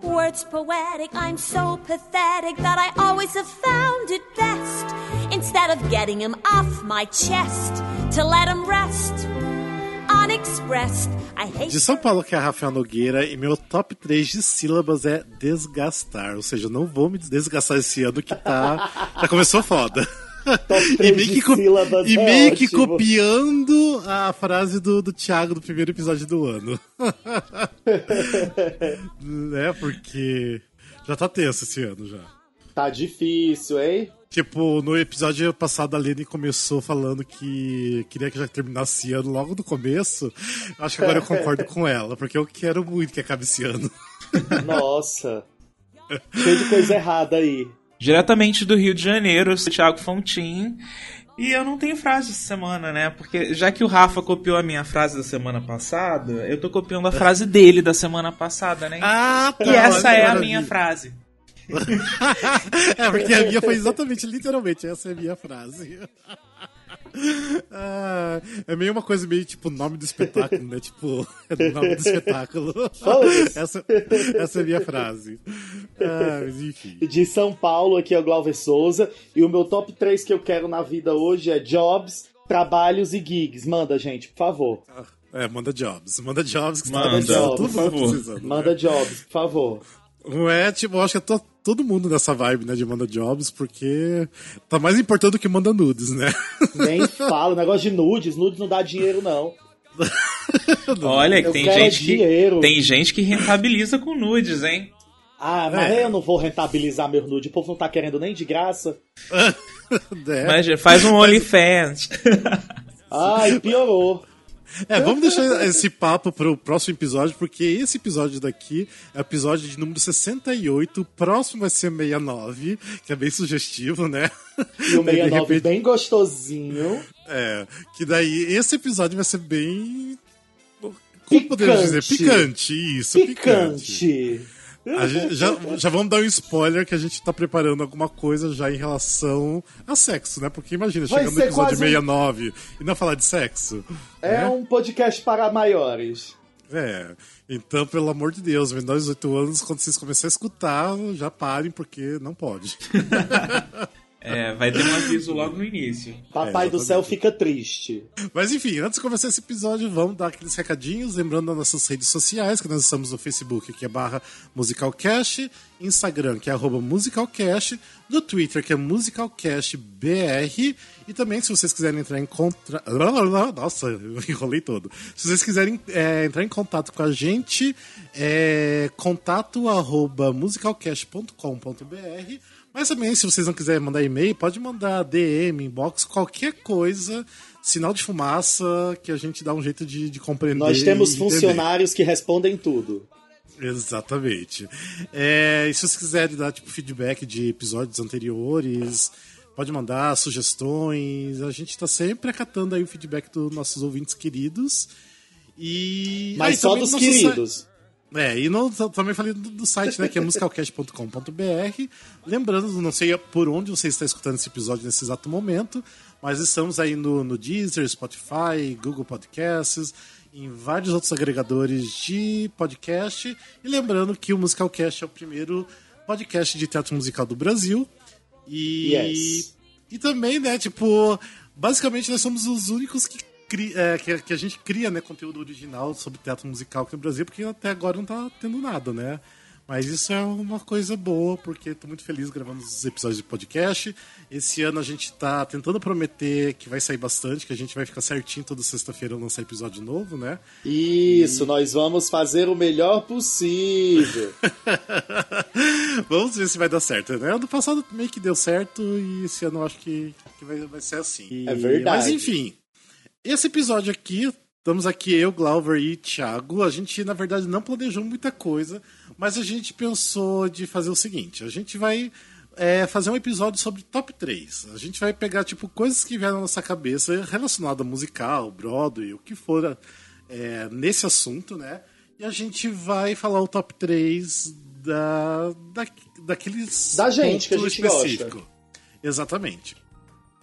Words poetic, I'm so pathetic that I always have found it best. Instead of getting him off my chest, to let him rest. De São Paulo, que é a Rafael Nogueira, e meu top 3 de sílabas é desgastar. Ou seja, não vou me desgastar esse ano que tá. Já começou foda. E 3 meio, que, e meio que copiando a frase do, do Thiago do primeiro episódio do ano. né? Porque já tá tenso esse ano já. Tá difícil, hein? Tipo, no episódio passado a Lene começou falando que queria que já terminasse esse ano logo do começo. Acho que agora eu concordo com ela, porque eu quero muito que acabe esse ano. Nossa. Cheio de coisa errada aí. Diretamente do Rio de Janeiro, eu sou o Thiago Fontin. E eu não tenho frase essa semana, né? Porque já que o Rafa copiou a minha frase da semana passada, eu tô copiando a frase dele da semana passada, né? Ah, tá. e essa é a minha frase. é, porque a minha foi exatamente, literalmente, essa é a minha frase. Ah, é meio uma coisa meio tipo nome do espetáculo, né? Tipo, é do nome do espetáculo. Essa, essa é a minha frase. Ah, mas enfim. De São Paulo, aqui é o Glauber Souza. E o meu top 3 que eu quero na vida hoje é jobs, trabalhos e gigs. Manda, gente, por favor. É, manda jobs. Manda jobs que Manda, tá precisando, por todo mundo favor. né? Manda jobs, por favor. Não é, tipo, eu acho que to- todo mundo nessa vibe, né, de manda jobs, porque tá mais importante do que manda nudes, né? Nem fala, negócio de nudes. Nudes não dá dinheiro, não. Olha, que Eu tem gente que dinheiro. tem gente que rentabiliza com nudes, hein? Ah, mas É. eu não vou rentabilizar meu nude. O povo não tá querendo nem de graça. É. Mas faz um OnlyFans. Ai, piorou. É, vamos deixar esse papo pro próximo episódio, porque esse episódio daqui é o episódio de número 68, o próximo vai ser 69, que é bem sugestivo, né? E o Daí, de 69 repente- bem gostosinho. É, que daí esse episódio vai ser bem. Como podemos dizer? Picante. Picante, isso, picante. Picante. Gente, já, já vamos dar um spoiler que a gente tá preparando alguma coisa já em relação a sexo, né? Porque imagina, chegando no episódio quase um- 69 e não falar de sexo. É né? um podcast para maiores. É. Então, pelo amor de Deus, menores de 18 anos, quando vocês começarem a escutar, já parem, porque não pode. É, vai ter um aviso logo no início. Papai É, do céu fica triste. Mas enfim, antes de começar esse episódio, vamos dar aqueles recadinhos, lembrando das nossas redes sociais, que nós estamos no Facebook, que é barra Musicalcast, Instagram, que é arroba Musicalcast, no Twitter, que é MusicalcastBR, e também, se vocês quiserem entrar em contra... Nossa, eu enrolei todo. Se vocês quiserem é, entrar em contato com a gente, é contato arroba musicalcast.com.br, mas também, se vocês não quiserem mandar e-mail, pode mandar DM, inbox, qualquer coisa, sinal de fumaça, que a gente dá um jeito de, de compreender. Nós temos funcionários que respondem tudo. Exatamente. É, e se vocês quiserem dar tipo, feedback de episódios anteriores, pode mandar sugestões. A gente está sempre acatando aí o feedback dos nossos ouvintes queridos. E Mas e só dos site- queridos. É, e no- também falei do, do site, né, que é musicalcast.com.br. Lembrando, não sei por onde você está escutando esse episódio nesse exato momento, mas estamos aí no, no Deezer, Spotify, Google Podcasts, em vários outros agregadores de podcast. E lembrando que o Musicalcast é o primeiro podcast de teatro musical do Brasil. E, Yes. e também, né, tipo, basicamente nós somos os únicos que, é, que, que a gente cria, né, conteúdo original sobre teatro musical aqui no Brasil, porque até agora não tá tendo nada, né? Mas isso é uma coisa boa, porque tô muito feliz gravando os episódios de podcast. Esse ano a gente tá tentando prometer que vai sair bastante, que a gente vai ficar certinho toda sexta-feira lançar episódio novo, né? Isso, nós vamos fazer o melhor possível. Vamos ver se vai dar certo, né? Ano passado meio que deu certo e esse ano eu acho que, que vai, vai ser assim. E- É verdade. Mas enfim, esse episódio aqui, estamos aqui eu, Glauber e Thiago. A gente, na verdade, não planejou muita coisa, mas a gente pensou de fazer o seguinte: a gente vai é, fazer um episódio sobre top 3. A gente vai pegar, tipo, coisas que vieram na nossa cabeça relacionada a musical, Broadway, o que for é, nesse assunto, né? E a gente vai falar o top 3 da, da, daqueles. Da gente, que a gente específico. Exatamente.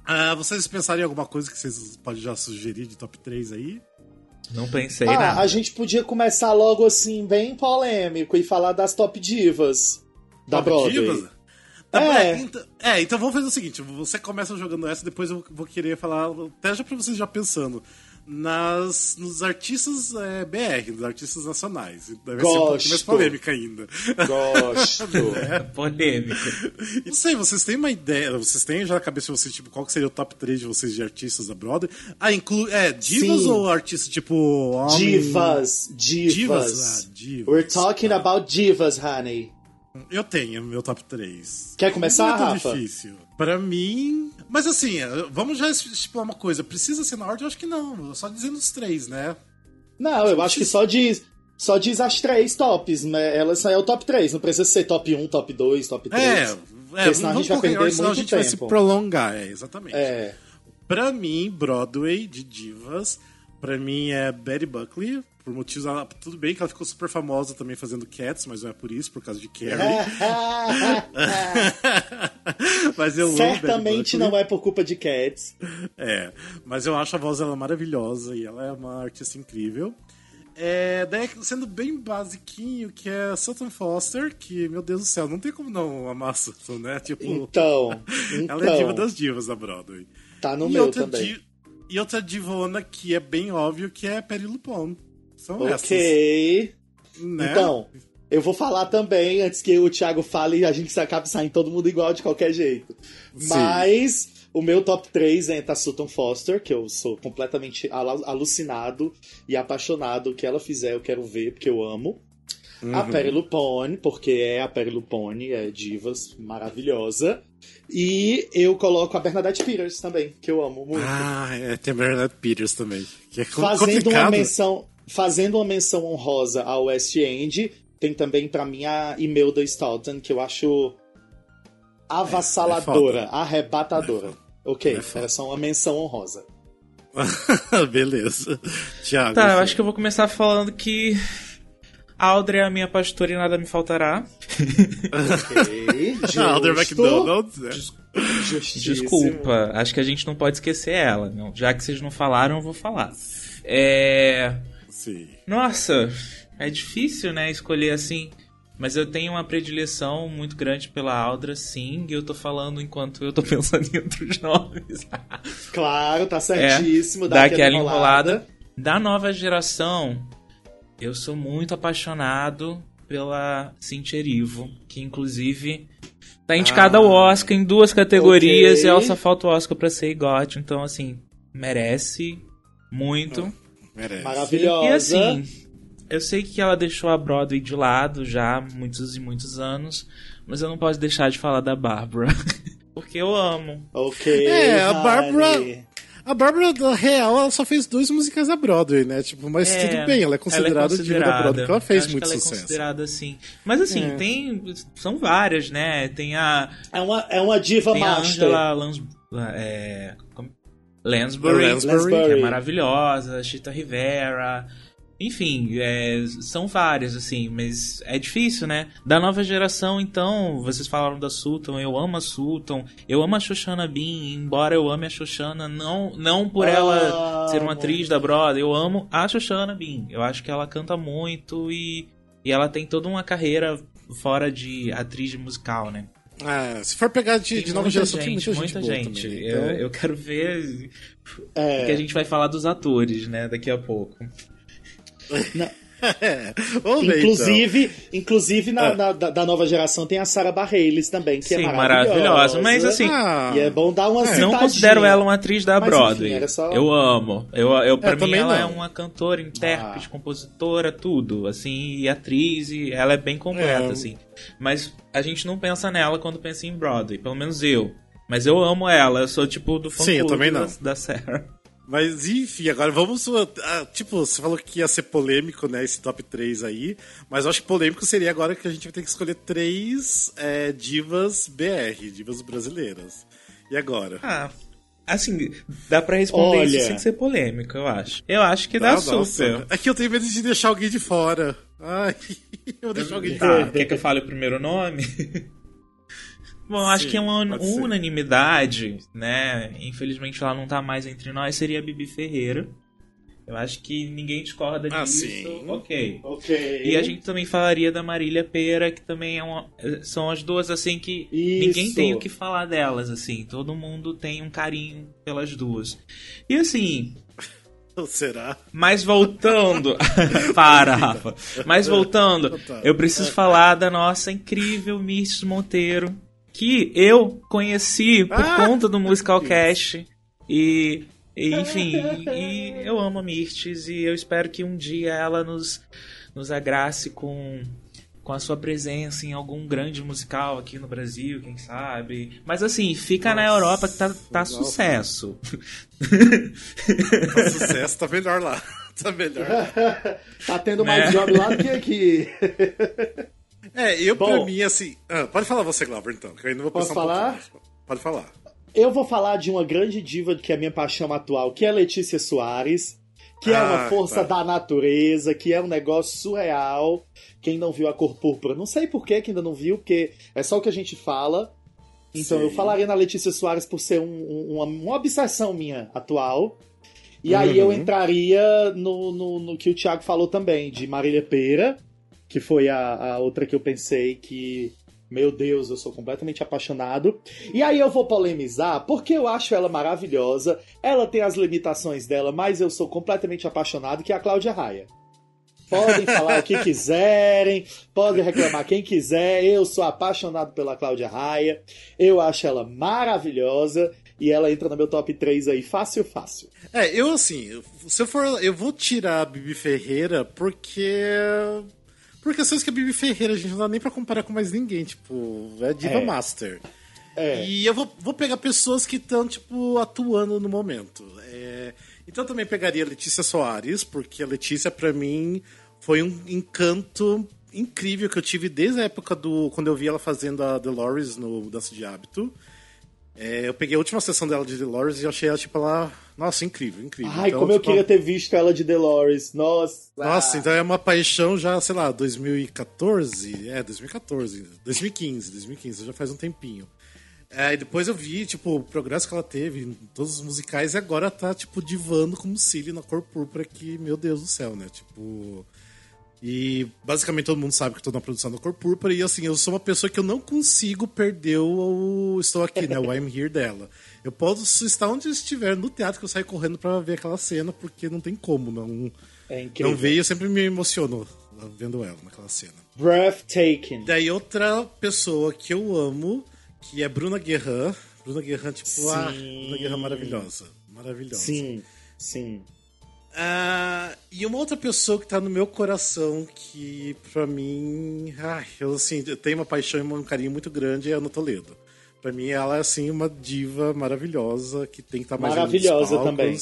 Ah, vocês pensarem em alguma coisa que vocês podem já sugerir de top 3 aí? Não pensei Ah, nada. a gente podia começar logo assim, bem polêmico, e falar das top divas da Top Broadway. Divas? Tá, É. é. Então, é, então vamos fazer o seguinte: você começa jogando essa, depois eu vou querer falar, até já pra vocês já pensando, nas, nos artistas é, BR, nos artistas nacionais. Deve ser um pouquinho mais Gosto. polêmica ainda. Gosto. Polêmico. E não sei, vocês têm uma ideia, vocês têm já na cabeça de vocês, tipo, qual que seria o top 3 de vocês de artistas da Broadway? Ah, inclui. É, divas Sim. ou artistas tipo. homem- Divas, divas. Divas, ah, divas. We're talking about divas, honey. Eu tenho meu top 3. Quer começar, Não é tão Rafa? difícil. Pra mim. Mas assim, vamos já estipular uma coisa. Precisa ser na ordem? Eu acho que não. Só dizendo os três, né? Não, eu acho que só diz. Só diz as três tops, mas elas é o top 3. Não precisa ser top 1, top 2, top 3. É, é Porque senão a gente vai ordem, perder senão a muito gente vai se tempo. prolongar. É, exatamente. É. Pra mim, Broadway de divas, pra mim é Betty Buckley. Por motivos. ela- Tudo bem que ela ficou super famosa também fazendo Cats, mas não é por isso, por causa de Carrie. mas eu Certamente não é por culpa de Cats. É, mas eu acho a voz dela maravilhosa e ela é uma artista incrível. É, daí, sendo bem basiquinho, que é Sutton Foster, que, meu Deus do céu, não tem como não amar a Sutton, né? Tipo, Então, então ela é diva das divas da Broadway. tá no e, meu também. di- e outra divona que é bem óbvio, que é Perry Lupone. São essas, Ok. né? Então, eu vou falar também, antes que o Thiago fale e a gente acabe saindo todo mundo igual de qualquer jeito. Sim. Mas o meu top 3 entra a Sutton Foster, que eu sou completamente alu- alucinado e apaixonado. O que ela fizer, eu quero ver, porque eu amo. Uhum. A Perry Lupone, porque é a Perry Lupone, é divas, maravilhosa. E eu coloco a Bernadette Peters também, que eu amo muito. Ah, é, tem a Bernadette Peters também. Que é fazendo uma complicado. menção fazendo uma menção honrosa ao West End tem também pra mim a Imelda Staunton que eu acho avassaladora É, é arrebatadora ok É foda. era só uma menção honrosa Beleza. Thiago. Tá, eu acho que eu vou começar falando que Audrey é a minha pastora e nada me faltará. ok justo, Alder McDonald's, né? justíssimo. Desculpa, acho que a gente não pode esquecer ela. Não. Já que vocês não falaram, eu vou falar. É. Sim. Nossa, é difícil, né, escolher assim. Mas eu tenho uma predileção muito grande pela Aldra, sim, e eu tô falando enquanto eu tô pensando em outros nomes. claro tá certíssimo É, dá aquela enrolada. enrolada. Da nova geração, eu sou muito apaixonado pela Cynthia Erivo, que inclusive tá indicada ao Oscar em duas categorias Ok. e ela só falta o Oscar pra ser IGOT, então assim, merece muito. Merece. maravilhosa E assim, eu sei que ela deixou a Broadway de lado já há muitos e muitos anos, mas eu não posso deixar de falar da Bárbara. Porque eu amo. ok É, a. Bárbara- A Bárbara, na real, ela só fez duas músicas da Broadway, né? Tipo, mas É, tudo bem, ela é considerada diva da Broadway, porque ela fez muito ela sucesso. é considerada assim. Mas assim, É. tem. São várias, né? Tem a. é uma, é uma diva Tem a master Angela Lans, é, como- Lansbury, Lansbury. que é maravilhosa, Chita Rivera. Enfim, é, são várias, assim, mas é difícil, né? Da nova geração, então, vocês falaram da Sultan, eu amo a Sultan, eu amo a Shoshana Bean, embora eu ame a Shoshana, não, não por ela ser uma atriz da Broadway, eu amo a Shoshana Bean. Eu acho que ela canta muito e, e ela tem toda uma carreira fora de atriz de musical, né? Ah, se for pegar de, de nova geração, tem muita gente, muita gente. também. Eu, Então, eu quero ver É. porque a gente vai falar dos atores, né, daqui a pouco. é. Vamos ver, Inclusive, inclusive na, Ah. na- da, da nova geração tem a Sarah Bareilles também, que Sim, é maravilhosa. maravilhosa, mas assim, Ah, E é bom dar uma É. não considero ela uma atriz da Mas, Broadway. enfim, era só- Eu amo. Eu, eu para É, mim ela não. é uma cantora, intérprete, Ah. compositora, tudo, assim, e atriz, e ela é bem completa, É. assim. Mas a gente não pensa nela quando pensa em Broadway, pelo menos eu. Mas eu amo ela, eu sou tipo do fã Sim, eu também da, não. da Sarah. Mas enfim, agora vamos. ah, tipo, você falou que ia ser polêmico, né? Esse top 3 aí. Mas eu acho que polêmico seria agora que a gente vai ter que escolher três é, divas BR, divas brasileiras. E agora? Ah, assim, dá pra responder isso Olha. sem ser polêmico, eu acho. Eu acho que Ah, dá super. É que eu tenho medo de deixar alguém de fora. Ai, eu vou deixar alguém de Tá, fora. quer que eu fale o primeiro nome? Bom, acho Sim, que é uma pode ser. unanimidade, né? Infelizmente ela não tá mais entre nós, seria a Bibi Ferreira. Eu acho que ninguém discorda Ah, disso. sim. Ok. Ok. E a gente também falaria da Marília Pera, que também é uma, são as duas assim que Isso. ninguém tem o que falar delas, assim. Todo mundo tem um carinho pelas duas. E assim, Será? mas voltando. Para, Rafa. Mas voltando, Tá. eu preciso falar da nossa incrível Mirtes Monteiro, que eu conheci por Ah, conta do Musical Cast. E, e, enfim, e eu amo a Mirtes e eu espero que um dia ela nos, nos agrace com, com a sua presença em algum grande musical aqui no Brasil, quem sabe. Mas assim, fica na Nossa, Europa que tá, tá sucesso. Tá sucesso, tá melhor lá. Tá melhor. Tá tendo mais Né? job lá do que aqui. É, eu Bom. pra mim, assim. ah, pode falar você, Glauber, então, que eu ainda vou Posso um falar? mais. Pode falar. Eu vou falar de uma grande diva que é a minha paixão atual, que é Letícia Soares, que é uma Ah, força tá. da natureza, que é um negócio surreal. Quem não viu a cor púrpura, não sei por que que ainda não viu, porque é só o que a gente fala. Então Sim. eu falaria na Letícia Soares por ser um- um- uma, uma obsessão minha atual. E aí eu Uhum. entraria no, no, no que o Thiago falou também, de Marília Pera, que foi a, a outra que eu pensei que, meu Deus, eu sou completamente apaixonado. E aí eu vou polemizar, porque eu acho ela maravilhosa, ela tem as limitações dela, mas eu sou completamente apaixonado, que é a Cláudia Raia. Podem falar o que quiserem, podem reclamar quem quiser. Eu sou apaixonado pela Cláudia Raia. Eu acho ela maravilhosa e ela entra no meu top 3 aí fácil, fácil. É, eu assim, se eu for. Eu vou tirar a Bibi Ferreira porque. Por questões que a Bibi Ferreira a gente não dá nem pra comparar com mais ninguém, tipo, é Diva É. Master. É. E eu vou, vou pegar pessoas que estão, tipo, atuando no momento. É, então eu também pegaria a Letícia Soares, porque a Letícia, pra mim, foi um encanto incrível que eu tive desde a época do. quando eu vi ela fazendo a Dolores no Dança de Hábito. É, eu peguei a última sessão dela de Dolores e eu achei ela, tipo, ela. Nossa, incrível, incrível. Ai, Então, como eu tipo, queria ter visto ela de Dolores. Nossa. Nossa, então é uma paixão já, sei lá, 2014? É, 2014. 2015, 2015, já faz um tempinho. É, e depois eu vi, tipo, o progresso que ela teve em todos os musicais e agora tá, tipo, divando como Cilly na cor púrpura que, meu Deus do céu, né? Tipo. E basicamente todo mundo sabe que eu tô na produção da cor púrpura e assim, eu sou uma pessoa que eu não consigo perder o Estou Aqui, né? O I'm Here dela. Eu posso estar onde eu estiver no teatro que eu saio correndo pra ver aquela cena, porque não tem como não, É incrível. não ver e eu sempre me emociono vendo ela naquela cena. Breathtaking. Daí outra pessoa que eu amo, que é Bruna Guerran. Bruna Guerran, tipo, ah, Sim. Bruna Guerran maravilhosa. Maravilhosa. Sim, sim. Ah, e uma outra pessoa que tá no meu coração, que pra mim, ai, eu assim, eu tenho uma paixão e um carinho muito grande, é a Ana Toledo. Pra mim, ela é assim uma diva maravilhosa que tem que estar mais Maravilhosa também.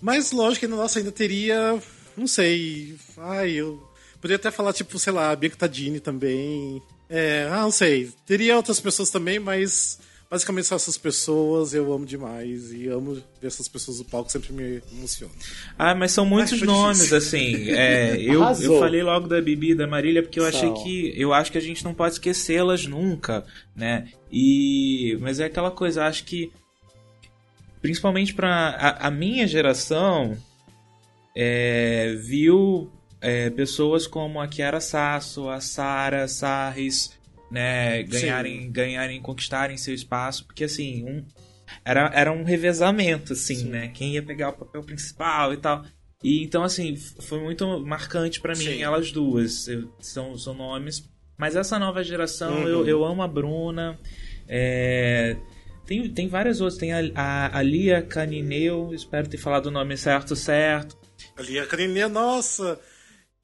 Mas lógico que nossa ainda teria, não sei, ai, eu poderia até falar tipo, sei lá, a Bianca Tadini também. É, ah, não sei. Teria outras pessoas também, mas basicamente são essas pessoas, eu amo demais e amo ver essas pessoas no palco, sempre me emociona. Ah, mas são muitos nomes, difícil. assim. É, eu, Arrasou. eu falei logo da Bibi e da Marília porque eu achei São. que. Eu acho que a gente não pode esquecê-las nunca, né? E. Mas é aquela coisa, eu acho que. Principalmente pra a, a minha geração. é, viu é, pessoas como a Kiara Sasso, a Sara Sarris, né, ganharem, ganharem, conquistarem seu espaço, porque assim, um, era, era um revezamento, assim, né? Quem ia pegar o papel principal e tal. E então, assim, foi muito marcante pra mim, Sim. elas duas. Eu- são, são nomes. Mas essa nova geração, Uhum. eu, eu amo a Bruna. é, tem, tem várias outras. Tem a, a, a Lia Canineu, espero ter falado o nome certo, certo. A Karininha, nossa!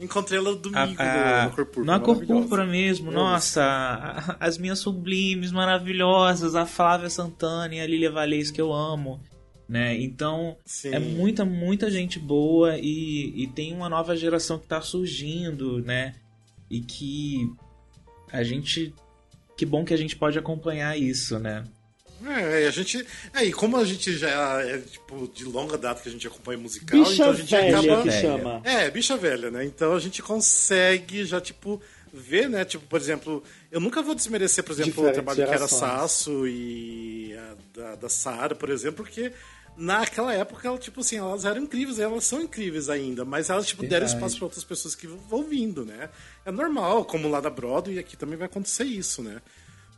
Encontrei ela domingo A- a- no Cor Púrpura. Na cor maravilhosa. púrpura mesmo, Eu nossa, a- as minhas sublimes, maravilhosas, a Flávia Santana e a Lilia Valês que eu amo, né? Então, Sim. é muita, muita gente boa e, e tem uma nova geração que tá surgindo, né? E que a gente... Que bom que a gente pode acompanhar isso, né? É, a gente. É, e como a gente já é, tipo, de longa data que a gente acompanha musical, Bicha então a gente velha acaba. que chama. É, bicha velha, né? Então a gente consegue já, tipo, ver, né? Tipo, por exemplo, eu nunca vou desmerecer, por exemplo, o Diferentes trabalho que era gerações. Sasso e a da, da Sara, por exemplo, porque naquela época, ela, tipo assim, elas eram incríveis, elas são incríveis ainda, mas elas, tipo, deram Verdade. espaço para outras pessoas que vão vindo, né? É normal, como lá da Broadway, aqui também vai acontecer isso, né?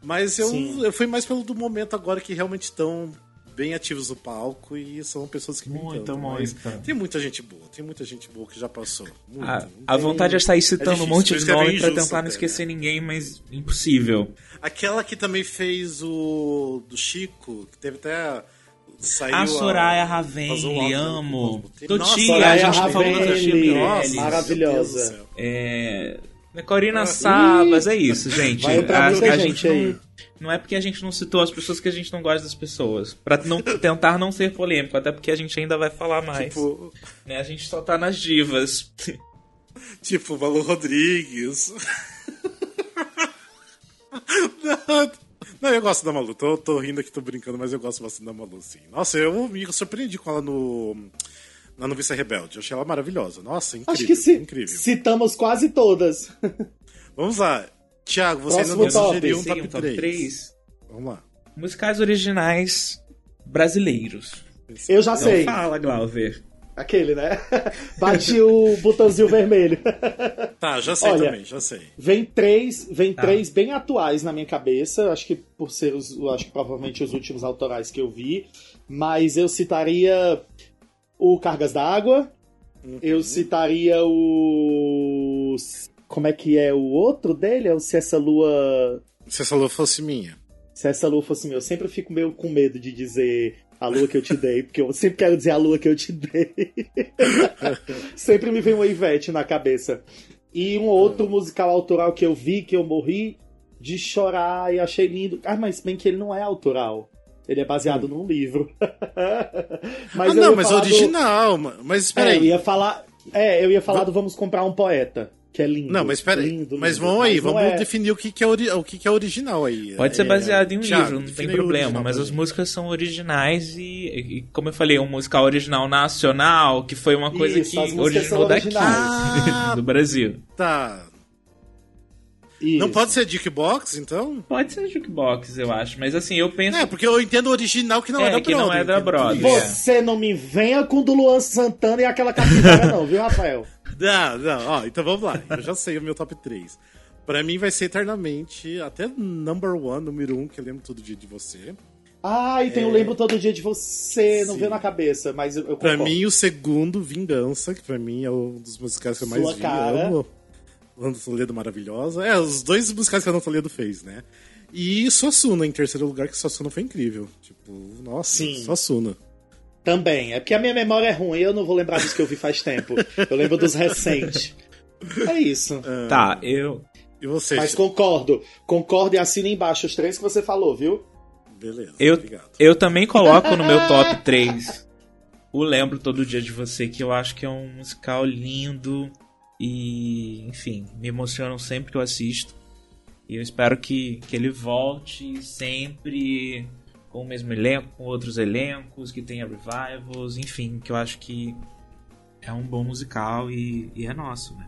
Mas eu, Sim. eu fui mais pelo do momento agora que realmente estão bem ativos no palco e são pessoas que me Muito, encantam. Muito. Tem muita gente boa, tem muita gente boa que já passou. Muita, A, não a tem- vontade é sair citando difícil, um monte de é nome pra tentar não até, esquecer ninguém, mas impossível. Aquela que também fez o do Chico, que teve até. Saiu a Soraya Ravenli, amo. Soraya a gente falou da Ravenli, nossa, Meirelles. maravilhosa. Meu Deus do céu. É... Corina Sabas, é isso, gente. Vai entrar a, muita a gente gente aí. não, não é porque a gente não citou as pessoas que a gente não gosta das pessoas. Pra não, tentar não ser polêmico, até porque a gente ainda vai falar mais. Tipo, né? A gente só tá nas divas. tipo, Malu Rodrigues. não, não, eu gosto da Malu. Tô, tô rindo aqui, tô brincando, mas eu gosto bastante da Malu, sim. Nossa, eu me surpreendi com ela no. Na Noviça Rebelde. Eu achei ela maravilhosa. Nossa, incrível. Acho que incrível. citamos quase todas. Vamos lá. Tiago, você Próximo ainda não sugeriu um top, um top 3. 3. Vamos lá. Musicais originais brasileiros. Eu já Não sei. fala, Glauber. Aquele, né? Bati o botãozinho vermelho. Tá, já sei Olha, também, já sei. Vem três, vem Tá. três bem atuais na minha cabeça. Acho que por ser os, acho que provavelmente os últimos autorais que eu vi. Mas eu citaria o Cargas d'Água. Eu citaria o. Como é que é o outro dele? É o Se Essa Lua. Se essa lua fosse minha. Se essa lua fosse minha. Eu sempre fico meio com medo de dizer a lua que eu te dei, porque eu sempre quero dizer a lua que eu te dei. sempre me vem uma Ivete na cabeça. E um outro musical autoral que eu vi, que eu morri de chorar e achei lindo. Ah, mas bem que ele não é autoral. Ele é baseado num livro. ah, eu não, mas do- original. ma- Mas espera É, eu aí. ia falar. É, eu ia falar do Vamos Comprar um Poeta, que é lindo. Não, mas espera aí. Mas vamos aí, Mas vamos é- definir o que, que, é, ori- o que, que é original aí. Pode ser É, baseado em um Thiago, livro, não tem aí problema, mas as músicas são originais e, e, como eu falei, um musical original nacional, que foi uma coisa Isso, que originou daqui, originais. do Brasil. Tá. Isso. Não pode ser Jukebox, então? Pode ser jukebox, eu acho, mas assim, eu penso... É, porque eu entendo o original que não é, É, da que não é da Broadway. isso. Você não me venha com o do Luan Santana e aquela capivara, não, viu, Rafael? Não, não, ó, então vamos lá. Eu já sei o meu top 3. Pra mim vai ser eternamente, até number one, número um, que eu lembro todo dia de você. Ah, e tem o Lembro Todo Dia de Você, não Sim. veio na cabeça, mas eu, eu Pra mim, o segundo, Vingança, que pra mim é um dos musicais que eu mais Sua vi. cara. Amo. Ana Toledo maravilhosa. É, os dois musicais que a Ana Toledo fez, né? E Suassuna, em terceiro lugar, que Suassuna foi incrível. Tipo, nossa, Sim. Suassuna. Também, é porque a minha memória é ruim, eu não vou lembrar dos que eu vi faz tempo. Eu lembro dos recentes. É isso. Tá, eu... E você, Mas concordo. Concordo e assina embaixo os três que você falou, viu? Beleza, Eu, obrigado. eu também coloco no meu top 3 o Lembro Todo Dia de Você, que eu acho que é um musical lindo e, enfim, me emocionam sempre que eu assisto. E eu espero que, que ele volte sempre com o mesmo elenco, com outros elencos, que tenha revivals, enfim, que eu acho que é um bom musical e, e é nosso, né?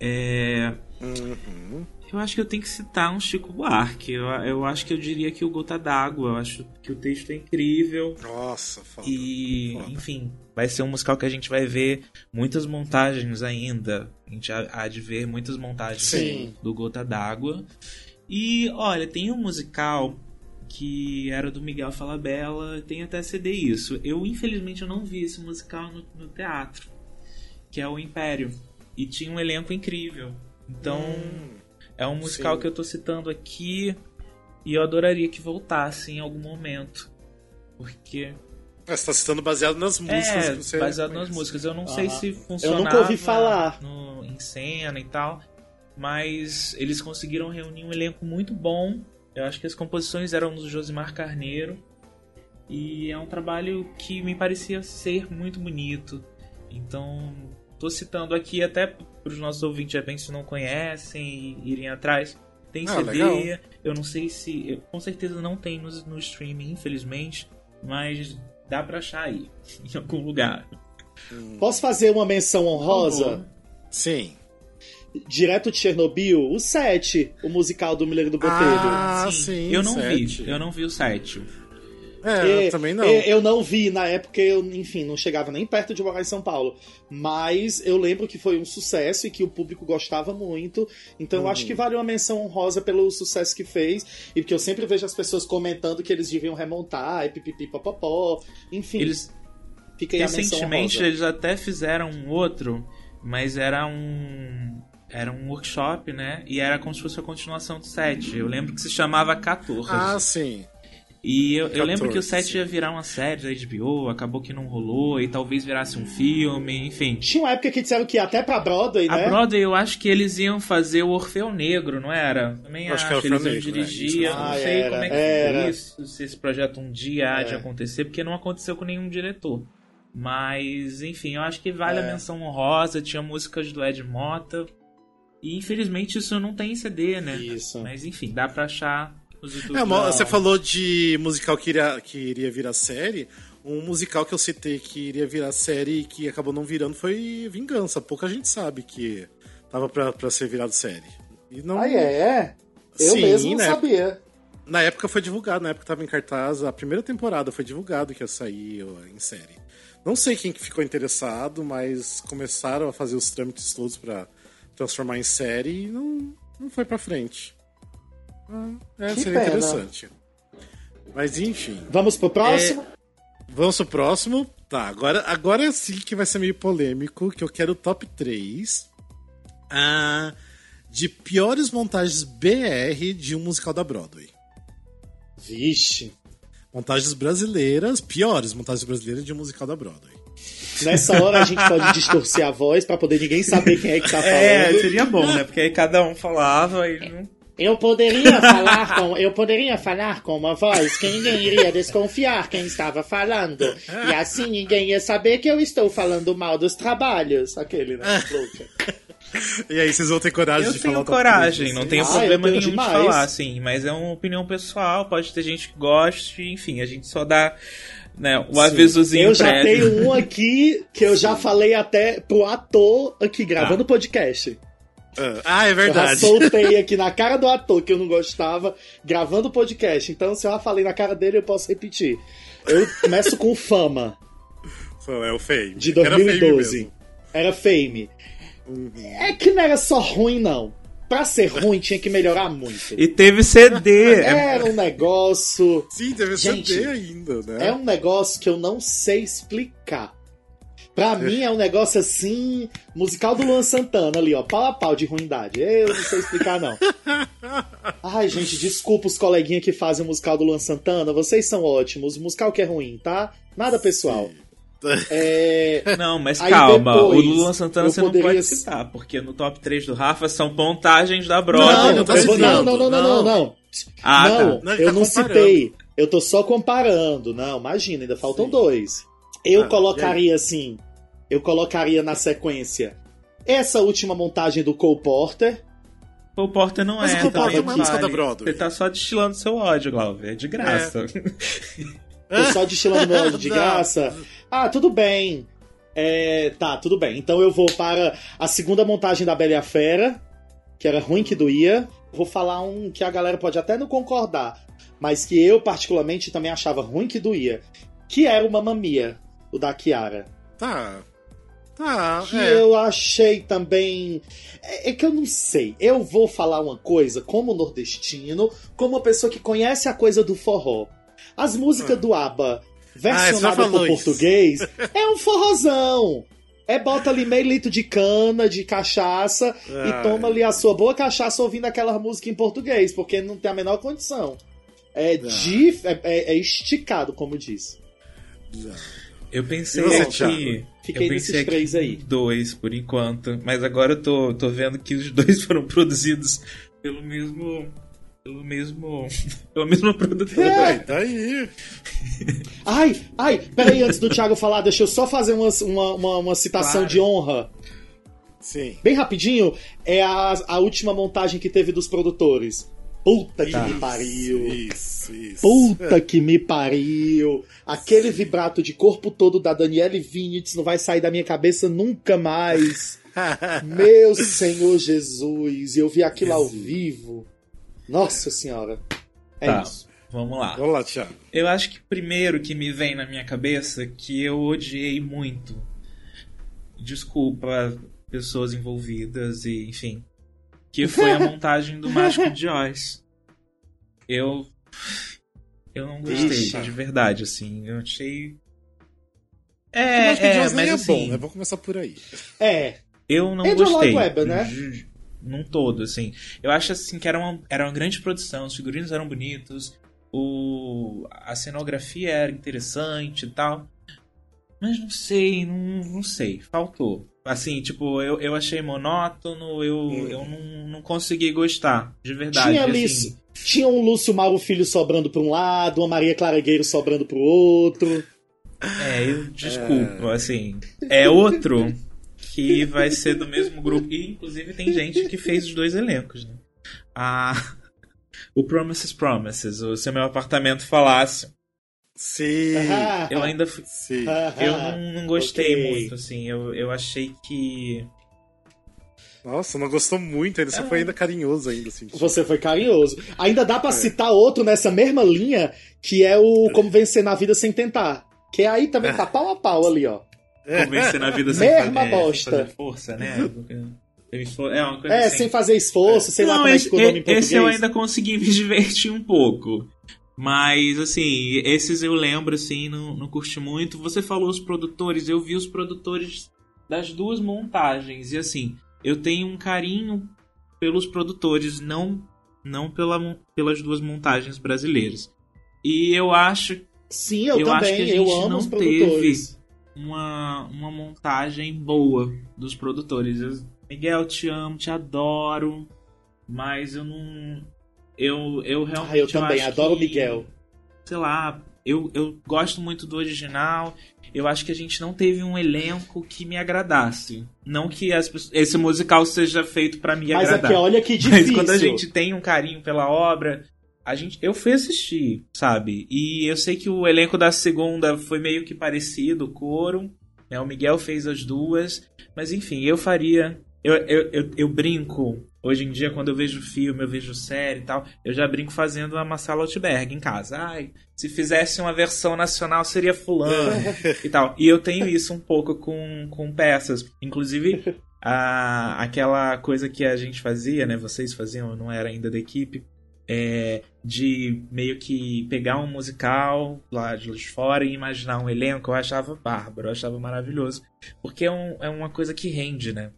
É, Uhum. Eu acho que eu tenho que citar um Chico Buarque. Eu, eu acho que eu diria que o Gota d'Água. Eu acho que o texto é incrível. Nossa, foda. E, Foda. enfim, vai ser um musical que a gente vai ver muitas montagens ainda. A gente há de ver muitas montagens Sim. do Gota d'Água. E, olha, tem um musical que era do Miguel Falabella, tem até CD isso. Eu, infelizmente, eu não vi esse musical no, no teatro, que é o Império. E tinha um elenco incrível. Então, é um musical sim. que eu tô citando aqui e eu adoraria que voltasse em algum momento. Porque Ah, Você tá citando baseado nas músicas é, que você baseado nas conhece. músicas. Eu não sei se funcionava nunca ouvi falar. No, em cena e tal, mas eles conseguiram reunir um elenco muito bom. Eu acho que as composições eram do Josimar Carneiro e é um trabalho que me parecia ser muito bonito. Então, tô citando aqui até para os nossos ouvintes, de repente, se não conhecem e irem atrás. Tem Ah, CD, legal. eu não sei se. eu- com certeza não tem no, no streaming, infelizmente, mas dá pra achar aí, em algum lugar. Posso fazer uma menção honrosa? Sim. Direto de Chernobyl, o 7, o musical do Milheiro do Botelho. Ah, Sim, sim. eu não sete. vi, eu não vi o site. É, eu também não. Eu, não vi na época, eu, enfim, não chegava nem perto de morar em São Paulo. Mas eu lembro que foi um sucesso e que o público gostava muito. Então eu acho que vale uma menção honrosa pelo sucesso que fez. E porque eu sempre vejo as pessoas comentando que eles deviam remontar, e pipipi popopó. Enfim. Eles, fica aí a menção recentemente honrosa. eles até fizeram um outro, mas era um era um workshop, né? E era como se fosse a continuação do 7. Eu lembro que se chamava 14. Ah, sim. E eu, eu lembro que o 14, 7 ia virar uma série da HBO, acabou que não rolou, e talvez virasse um filme, enfim. Tinha uma época que disseram que ia até pra Broadway, né? A Broadway, eu acho que eles iam fazer o Orfeu Negro, não era? Também Acho acho, que é que eles iam né? dirigir. Eu não Ah, sei era, como é que era. foi isso, se esse projeto um dia há de É. acontecer, porque não aconteceu com nenhum diretor. Mas, enfim, eu acho que vale É. a menção honrosa, tinha músicas do Ed Mota. E infelizmente isso não tem em CD, né? Isso. Mas enfim, dá pra achar. É, você falou de musical que iria, que iria virar série. Um musical que eu citei que iria virar série e que acabou não virando foi Vingança. Pouca gente sabe que tava pra, pra ser virado série. E não, Ah, é? Eu Sim, mesmo não né? sabia. Na época foi divulgado, na época tava em cartaz, a primeira temporada foi divulgado que ia sair em série. Não sei quem que ficou interessado, mas começaram a fazer os trâmites todos pra transformar em série e não, não foi pra frente. Ah, é, Que seria pena. interessante. Mas enfim. Vamos pro próximo? Vamos pro próximo. Tá, agora, agora sim que vai ser meio polêmico, que eu quero o top 3 ah, de piores montagens BR de um musical da Broadway. Vixe. Montagens brasileiras, piores montagens brasileiras de um musical da Broadway. Nessa hora a gente pode distorcer a voz pra poder ninguém saber quem é que tá falando. É, seria bom, né? Porque aí cada um falava e não. Eu poderia falar com eu poderia falar com uma voz que ninguém iria desconfiar quem estava falando. E assim ninguém ia saber que eu estou falando mal dos trabalhos. Aquele, né? Louca. E aí, vocês vão ter coragem Eu de falar tenho o top coragem, não tenho Ah, eu problema tenho nenhum demais. de falar, assim, mas é uma opinião pessoal, pode ter gente que goste, enfim, a gente só dá né, o avisozinho Eu já prévio. tenho um aqui que eu já falei até pro ator aqui gravando o podcast. Ah, é Eu verdade. soltei aqui na cara do ator que eu não gostava, gravando o podcast. Então, se eu já falei na cara dele, eu posso repetir. Eu começo com Fama, É o Fame. de Era Fame 2012. mesmo. Era Fame. É que não era só ruim, não. Pra ser ruim, tinha que melhorar muito. E teve CD. é- Era um negócio. Sim, teve Gente, CD ainda, né? É um negócio que eu não sei explicar. Pra mim é um negócio assim, musical do Luan Santana ali, ó, pau a pau de ruindade. Eu não sei explicar, não. Ai, gente, desculpa os coleguinhas que fazem o musical do Luan Santana, vocês são ótimos. O musical que é ruim, tá? Nada pessoal. É. Não, mas Aí calma, depois, o Luan Santana você não poderia- pode citar, porque no top 3 do Rafa são montagens da Broadway. Não, não tá vou- não, citando, não, não, não, não, não. Ah, não, tá. Não, eu tá não comparando. citei. Eu tô só comparando. Não, imagina, ainda faltam dois. Eu Ah, colocaria assim. Eu colocaria na sequência essa última montagem do Cole Porter. O Porter não Mas é. o Cole também Porter não é música vale. da Broadway. Você tá só destilando seu ódio, Glauber. É de graça. Tô só destilando meu ódio de graça. Ah, tudo bem. É, tá, tudo bem. Então eu vou para a segunda montagem da Bela e a Fera, que era ruim que doía. Vou falar um que a galera pode até não concordar, mas que eu particularmente também achava ruim que doía, que era o Mamma Mia, o da Kiara. Tá. Tá, Que é. eu achei também. É, é que eu não sei. Eu vou falar uma coisa como nordestino, como uma pessoa que conhece a coisa do forró. As músicas do ABBA versionadas Ah, por isso. português é um forrozão. É bota ali meio litro de cana, de cachaça, Ah. e toma ali a sua boa cachaça ouvindo aquela música em português, porque não tem a menor condição. É, dif- é, é- é esticado, como diz. Eu pensei você, aqui. Fiquei eu nesses pensei aqui três aí. Dois, por enquanto. Mas agora eu tô, tô vendo que os dois foram produzidos pelo mesmo. Pelo mesmo. pela mesma produtora. Ai, tá aí. Ai, ai, peraí, antes do Thiago falar, deixa eu só fazer uma, uma, uma, uma citação Claro. de honra. Sim. Bem rapidinho, é a, a última montagem que teve dos produtores. Puta que me pariu. Isso, isso. Puta que me pariu. Aquele vibrato de corpo todo da Daniele Vinitz não vai sair da minha cabeça nunca mais. Meu Senhor Jesus. E eu vi aquilo ao vivo. Nossa Senhora. É Tá. isso. Vamos lá. Vamos lá, Thiago. Eu acho que primeiro que me vem na minha cabeça que eu odiei muito. Desculpa pessoas envolvidas e enfim. Que foi a montagem do Mágico de Oz. Eu. Eu não gostei, Ixi. de verdade, assim. Eu achei. É, é, Jaws nem mas é assim, bom, né? Vamos começar por aí. É. eu não Andrew gostei. Lloyd Webber, né? Num todo, assim. Eu acho assim que era uma, era uma grande produção, os figurinos eram bonitos, o, a cenografia era interessante e tal. Mas não sei, não, não sei, faltou. Assim, tipo, eu, eu achei monótono, eu, Hum. eu não, não consegui gostar, de verdade. Tinha ali. assim. Tinha um Lúcio Mauro Filho sobrando pra um lado, uma Maria Claregueiro sobrando pro outro. É, eu desculpa, assim. É outro que vai ser do mesmo grupo. E, inclusive, tem gente que fez os dois elencos, né? Ah, o Promises Promises, o Se Meu Apartamento Falasse. Sim. Eu ainda. fui- Sim. Eu não, não gostei Ok. muito, assim. Eu, eu achei que. Nossa, não gostou muito ainda. Você É. foi ainda carinhoso ainda, assim. Você foi carinhoso. Ainda dá É. pra citar outro nessa mesma linha, que é o Como Vencer na Vida Sem Tentar. Que aí também tá pau a pau ali, ó. Convencer na vida sem Mesma fazer, bosta. fazer força, né? É uma coisa É, assim. sem fazer esforço, sei lá Não, como é esse, que ficou o nome em português. esse eu ainda consegui me divertir um pouco. Mas, assim, esses eu lembro, assim, não, não curti muito. Você falou os produtores, eu vi os produtores das duas montagens. E, assim, eu tenho um carinho pelos produtores, não, não pela, pelas duas montagens brasileiras. E eu acho Sim, eu, Eu acho também. que a eu gente não produtores. uma, uma montagem boa dos produtores. Eu- Miguel, te amo, te adoro, mas eu não. Eu, eu realmente. Ah, eu também, acho adoro o Miguel. Sei lá, eu, eu gosto muito do original. Eu acho que a gente não teve um elenco que me agradasse. Não que as esse musical seja feito pra me Mas agradar. que olha que Mas difícil. quando a gente tem um carinho pela obra, a gente, eu fui assistir, sabe? E eu sei que o elenco da segunda foi meio que parecido, o coro, né? O Miguel fez as duas, mas enfim, eu faria. Eu, eu, eu, eu brinco. Hoje em dia, quando eu vejo filme, eu vejo série e tal, eu já brinco fazendo a Marcela Altberg em casa. Ai, se fizesse uma versão nacional seria fulano e tal. E eu tenho isso um pouco com, com peças. Inclusive, a, aquela coisa que a gente fazia, né? Vocês faziam, eu não era ainda da equipe, é, de meio que pegar um musical lá de fora e imaginar um elenco, eu achava bárbaro, eu achava maravilhoso. Porque é, um- é uma coisa que rende, né?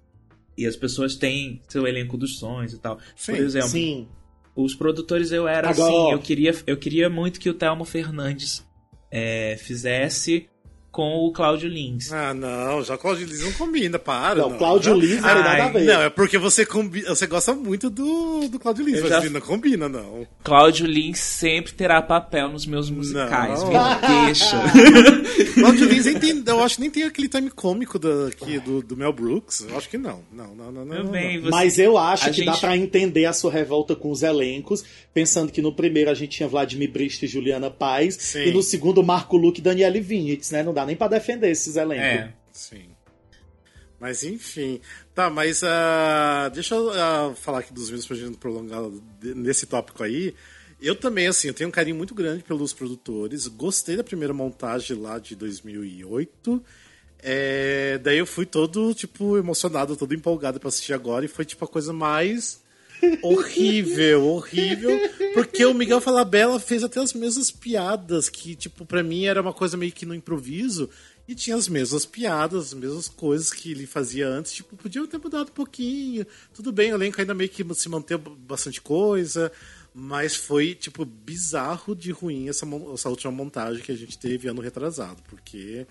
E as pessoas têm seu elenco dos sonhos e tal. Sim, Por exemplo, Sim. os produtores eu era Agora, assim, eu queria, eu queria muito que o Telmo Fernandes é, fizesse com o Cláudio Lins. Ah, não, já o Claudio Lins não combina, para. Não, Cláudio já- Lins não tem nada a ver. Não, é porque você, combi... você gosta muito do, do Claudio Lins, Eu mas já- ele não combina, não. Cláudio Lins sempre terá papel nos meus musicais. Não. Me deixa. Claudio Lins, nem tem- eu acho que nem tem aquele time cômico do, aqui, do, do Mel Brooks. Eu acho que não. Não, não, não, não. Meu não, bem, não. você- Mas eu acho a que dá gente- pra entender a sua revolta com os elencos, pensando que no primeiro a gente tinha Vladimir Brist e Juliana Paz, Sim. e no segundo Marco Luque e Daniele Vinitz, né? Não dá nem pra defender esses elencos. É. Sim. Mas enfim. Tá, mas ah, deixa eu ah, falar aqui dos meus pra gente prolongar nesse tópico aí. Eu também, assim, eu tenho um carinho muito grande pelos produtores. Gostei da primeira montagem lá de 2008. É, daí eu fui todo, tipo, emocionado, todo empolgado pra assistir agora. E foi, tipo, a coisa mais horrível, horrível. Porque o Miguel Falabella fez até as mesmas piadas, que, tipo, pra mim era uma coisa meio que no improviso. E tinha as mesmas piadas, as mesmas coisas que ele fazia antes. Tipo, podia ter mudado um pouquinho. Tudo bem, o elenco ainda meio que se manteve bastante coisa. Mas foi, tipo, bizarro de ruim essa, essa última montagem que a gente teve ano retrasado. Porque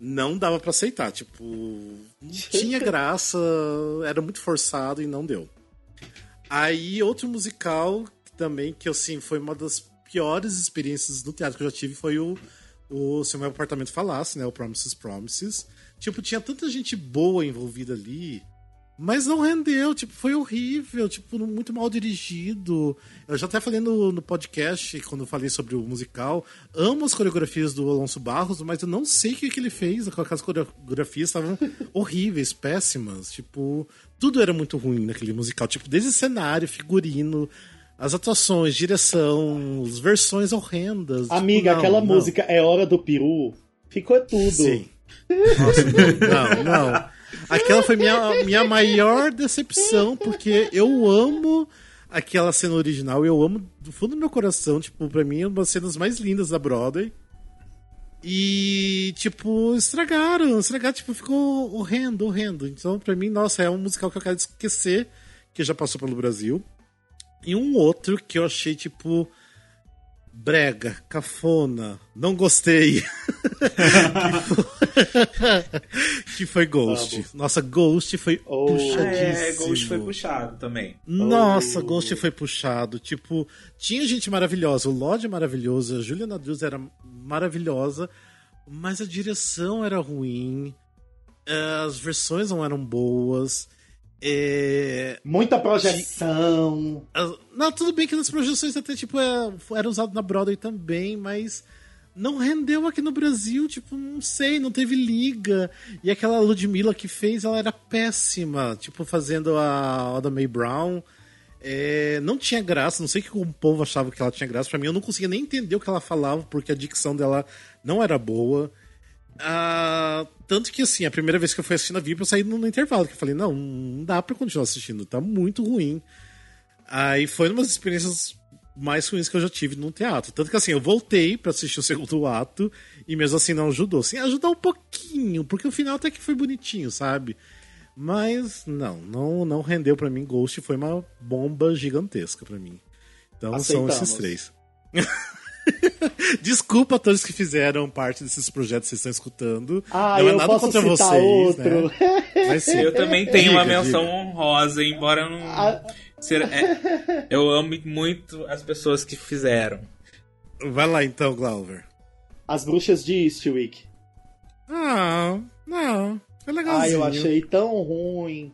não dava pra aceitar. Tipo, não tinha graça, era muito forçado e não deu. Aí, outro musical também, que assim, foi uma das piores experiências no teatro que eu já tive, foi o, o Se o Meu Apartamento Falasse, né? O Promises Promises. Tipo, tinha tanta gente boa envolvida ali, mas não rendeu, tipo, foi horrível, tipo, muito mal dirigido. Eu já até falei no, no podcast, quando eu falei sobre o musical, amo as coreografias do Alonso Barros, mas eu não sei o que, que ele fez, aquelas coreografias estavam horríveis, péssimas, tipo, tudo era muito ruim naquele musical, tipo, desde cenário, figurino, As atuações, direção, as versões horrendas. tipo, Amiga, não, aquela não. música É Hora do Peru ficou tudo. Sim. Nossa, não, não, não. Aquela foi minha, minha maior decepção, porque eu amo aquela cena original, eu amo do fundo do meu coração, tipo, pra mim é uma das cenas mais lindas da Broadway. E, tipo, estragaram, estragaram, tipo, ficou horrendo, horrendo. Então, pra mim, nossa, é um musical que eu quero esquecer, que já passou pelo Brasil. E um outro que eu achei, tipo, brega, cafona, não gostei. que foi Ghost. Vamos. Nossa, Ghost foi Oh. puxadíssimo. É, Ghost foi puxado também. Nossa, Oh. Ghost foi puxado. Tipo, tinha gente maravilhosa, o Lodge é maravilhoso, a Juliana Andrews era maravilhosa, mas a direção era ruim, eh, as versões não eram boas. É... Muita projeção. as- Não, tudo bem que nas projeções até, tipo, é, era usado na Broadway também, mas não rendeu aqui no Brasil, tipo, não sei, não teve liga. E aquela Ludmilla que fez, ela era péssima, tipo, fazendo a Oda May Brown. É, não tinha graça, não sei que o povo achava que ela tinha graça. Pra mim, eu não conseguia nem entender o que ela falava, porque a dicção dela não era boa. Ah, tanto que, assim, a primeira vez que eu fui assistir na VIP, eu saí no, no intervalo, que eu falei, não, não dá pra continuar assistindo, tá muito ruim. Aí foi uma das experiências mais ruins que eu já tive num teatro. Tanto que, assim, eu voltei pra assistir o segundo ato, e mesmo assim não ajudou. Assim, ajudou um pouquinho, porque o final até que foi bonitinho, sabe? Mas, não, não, não rendeu pra mim. Ghost foi uma bomba gigantesca pra mim. Então são Aceitamos. esses três. Desculpa a todos que fizeram parte desses projetos que vocês estão escutando. Ah, não é nada contra vocês, outro. né? Mas sim. Eu também tenho Diga, uma menção diga. honrosa, embora eu não. Ah. ser- é, eu amo muito as pessoas que fizeram. Vai lá então, Glauber. As bruxas de Eastwick. Ah, não. Foi legalzinho. Ah, eu achei tão ruim.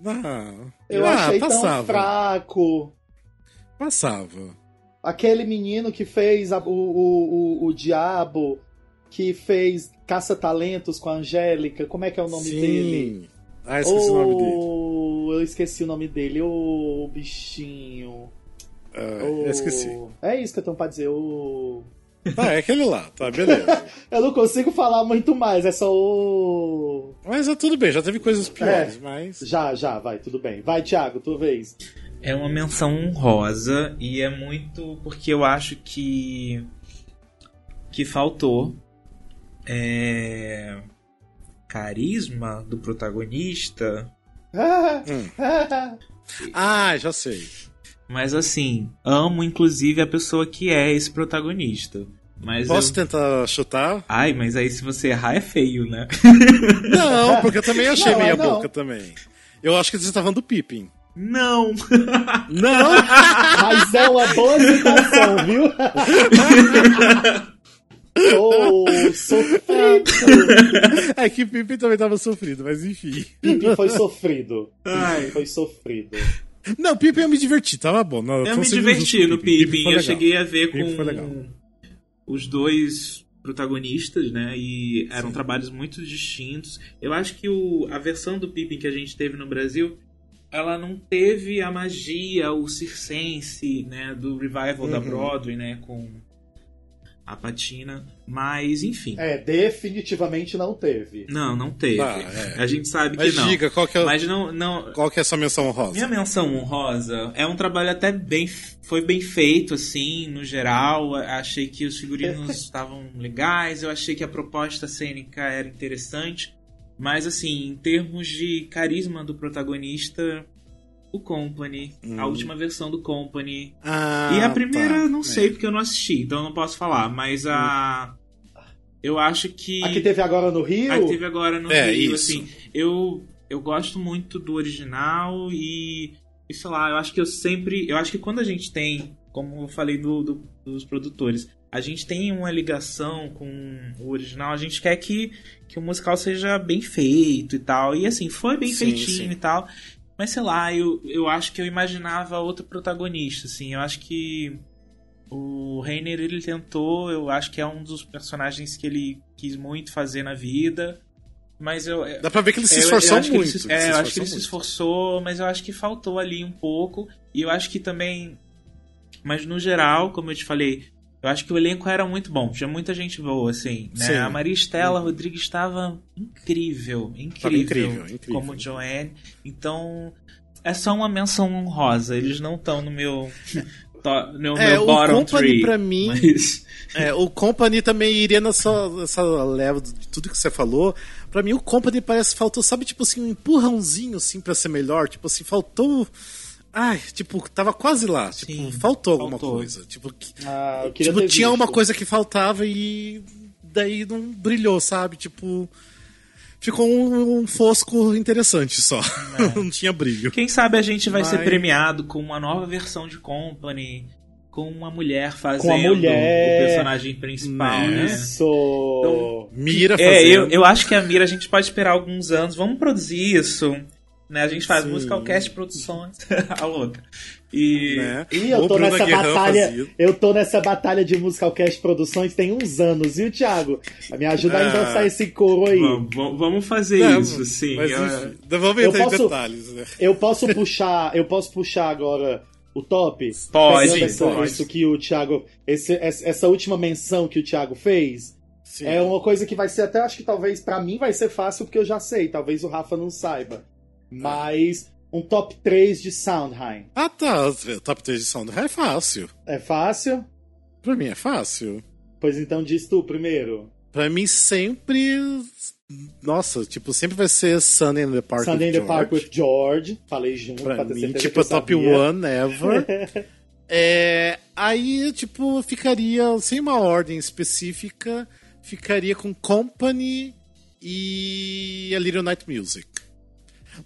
Não. Eu ah, achei tão passava. fraco. Passava. Aquele menino que fez a- o, o, o, o Diabo, que fez Caça-Talentos com a Angélica, como é que é o nome Sim. dele? Ah, esqueci o nome dele. Oh, Eu esqueci o nome dele, ô bichinho. Ah, Ô, eu esqueci. É isso que eu tenho pra dizer. ô. Tá, é aquele lá. Tá, beleza. Eu não consigo falar muito mais, é só o. mas é tudo bem, já teve coisas piores, É. mas... Já, já, vai, tudo bem. Vai, Thiago, tua vez. É uma menção honrosa e é muito porque eu acho que que faltou é, carisma do protagonista, Ah, já sei. mas assim, amo inclusive a pessoa que é esse protagonista. Mas Posso eu... tentar chutar? Ai, mas aí se você errar é feio, né? Não, porque eu também achei Não, meia não. boca também. Eu acho que você tá falando do Pippin. Não. Não! Mas é uma boa citação, viu? oh, sofrido. é que Pippin também tava sofrido, mas enfim. Pipi foi sofrido. Ai. Pipi foi sofrido. Não, Pippin eu me diverti, tava bom. Não, Eu me diverti no Pippin. foi Eu legal. cheguei a ver legal. com os dois protagonistas, né? E eram trabalhos muito distintos. Eu acho que o, a versão do Pippin que a gente teve no Brasil, ela não teve a magia, o circense, né? Do revival da Uhum. Broadway, né? Com a Patina. Mas, enfim. É, definitivamente não teve. Não, não teve. Ah, é. A gente sabe Mas que não. diga, qual que é, Mas não, não, qual que é a sua menção honrosa? minha menção honrosa é um trabalho até bem. Foi bem feito, assim, no geral. Achei que os figurinos estavam legais, eu achei que a proposta cênica era interessante. Mas, assim, em termos de carisma do protagonista, o Company, a Hum. última versão do Company. Ah, e a primeira, tá. não É. sei, porque eu não assisti, então eu não posso falar. Mas a. Eu acho que. A que teve agora no Rio? A que teve agora no É, Rio, isso. assim, eu, eu gosto muito do original e, e sei lá, eu acho que eu sempre. Eu acho que quando a gente tem, como eu falei do, do- dos produtores, a gente tem uma ligação com o original, a gente quer que, que o musical seja bem feito e tal. E assim, foi bem Sim, feitinho sim. e tal. Mas sei lá, eu, eu acho que eu imaginava outro protagonista, assim. Eu acho que o Reiner ele tentou, eu acho que é um dos personagens que ele quis muito fazer na vida. Mas eu. Dá pra ver que ele se eu- eu esforçou acho que ele muito. se- é, se eu acho que ele se esforçou, mas eu acho que faltou ali um pouco. E eu acho que também Mas no geral, como eu te falei, eu acho que o elenco era muito bom. Tinha muita gente boa, assim. Né? Sim. A Maria Estela Rodrigues estava incrível, incrível, Tava incrível, incrível. como Joanne. Então, é só uma menção honrosa. Eles não estão no meu, to- no É, meu o bottom Company three. pra mim- Mas... É, o Company também iria nessa, nessa leva de tudo que você falou. Pra mim, o Company parece que faltou, sabe, tipo assim, um empurrãozinho, assim, pra ser melhor. Tipo assim, faltou. Ai, tipo, tava quase lá. Tipo, Sim, faltou alguma faltou. coisa. Tipo, que- Ah, tipo tinha visto. uma coisa que faltava e daí não brilhou, sabe? Tipo. Ficou um, um fosco interessante só. não tinha brilho. Quem sabe a gente vai ser Mas- premiado com uma nova versão de Company, com uma mulher fazendo mulher. o personagem principal, né? Isso! Mira É, fazendo. eu, eu acho que a Mira a gente pode esperar alguns anos. Vamos produzir isso. Né? A gente faz Sim. Musicalcast Produções. a louca. E. né? Ih, eu tô nessa Guerrão batalha. fazia. Eu tô nessa batalha de Musicalcast Produções tem uns anos, viu, Thiago? Me ajuda a Ah. endossar esse coro aí. Vamos, vamos- fazer Não, isso, sim. Mas enfim, vamos Eu entrar em posso- detalhes, né? Eu posso puxar, eu posso puxar agora o top? Pode, essa, pode. Isso que o Thiago, esse- essa última menção que o Thiago fez, Sim. é uma coisa que vai ser até acho que talvez pra mim vai ser fácil porque eu já sei, talvez o Rafa não saiba. Mas um top 3 de Soundheim. Ah, tá. Top 3 de Sound é fácil. É fácil? Pra mim é fácil. Pois então diz tu primeiro. Pra mim sempre. Nossa, tipo, sempre vai ser Sunday in the Park Sunday in with the Park George. with George. Falei junto Pra pra ter mim, tipo, que top sabia. one ever. é, aí, tipo, ficaria sem uma ordem específica, ficaria com Company e a Little Night Music.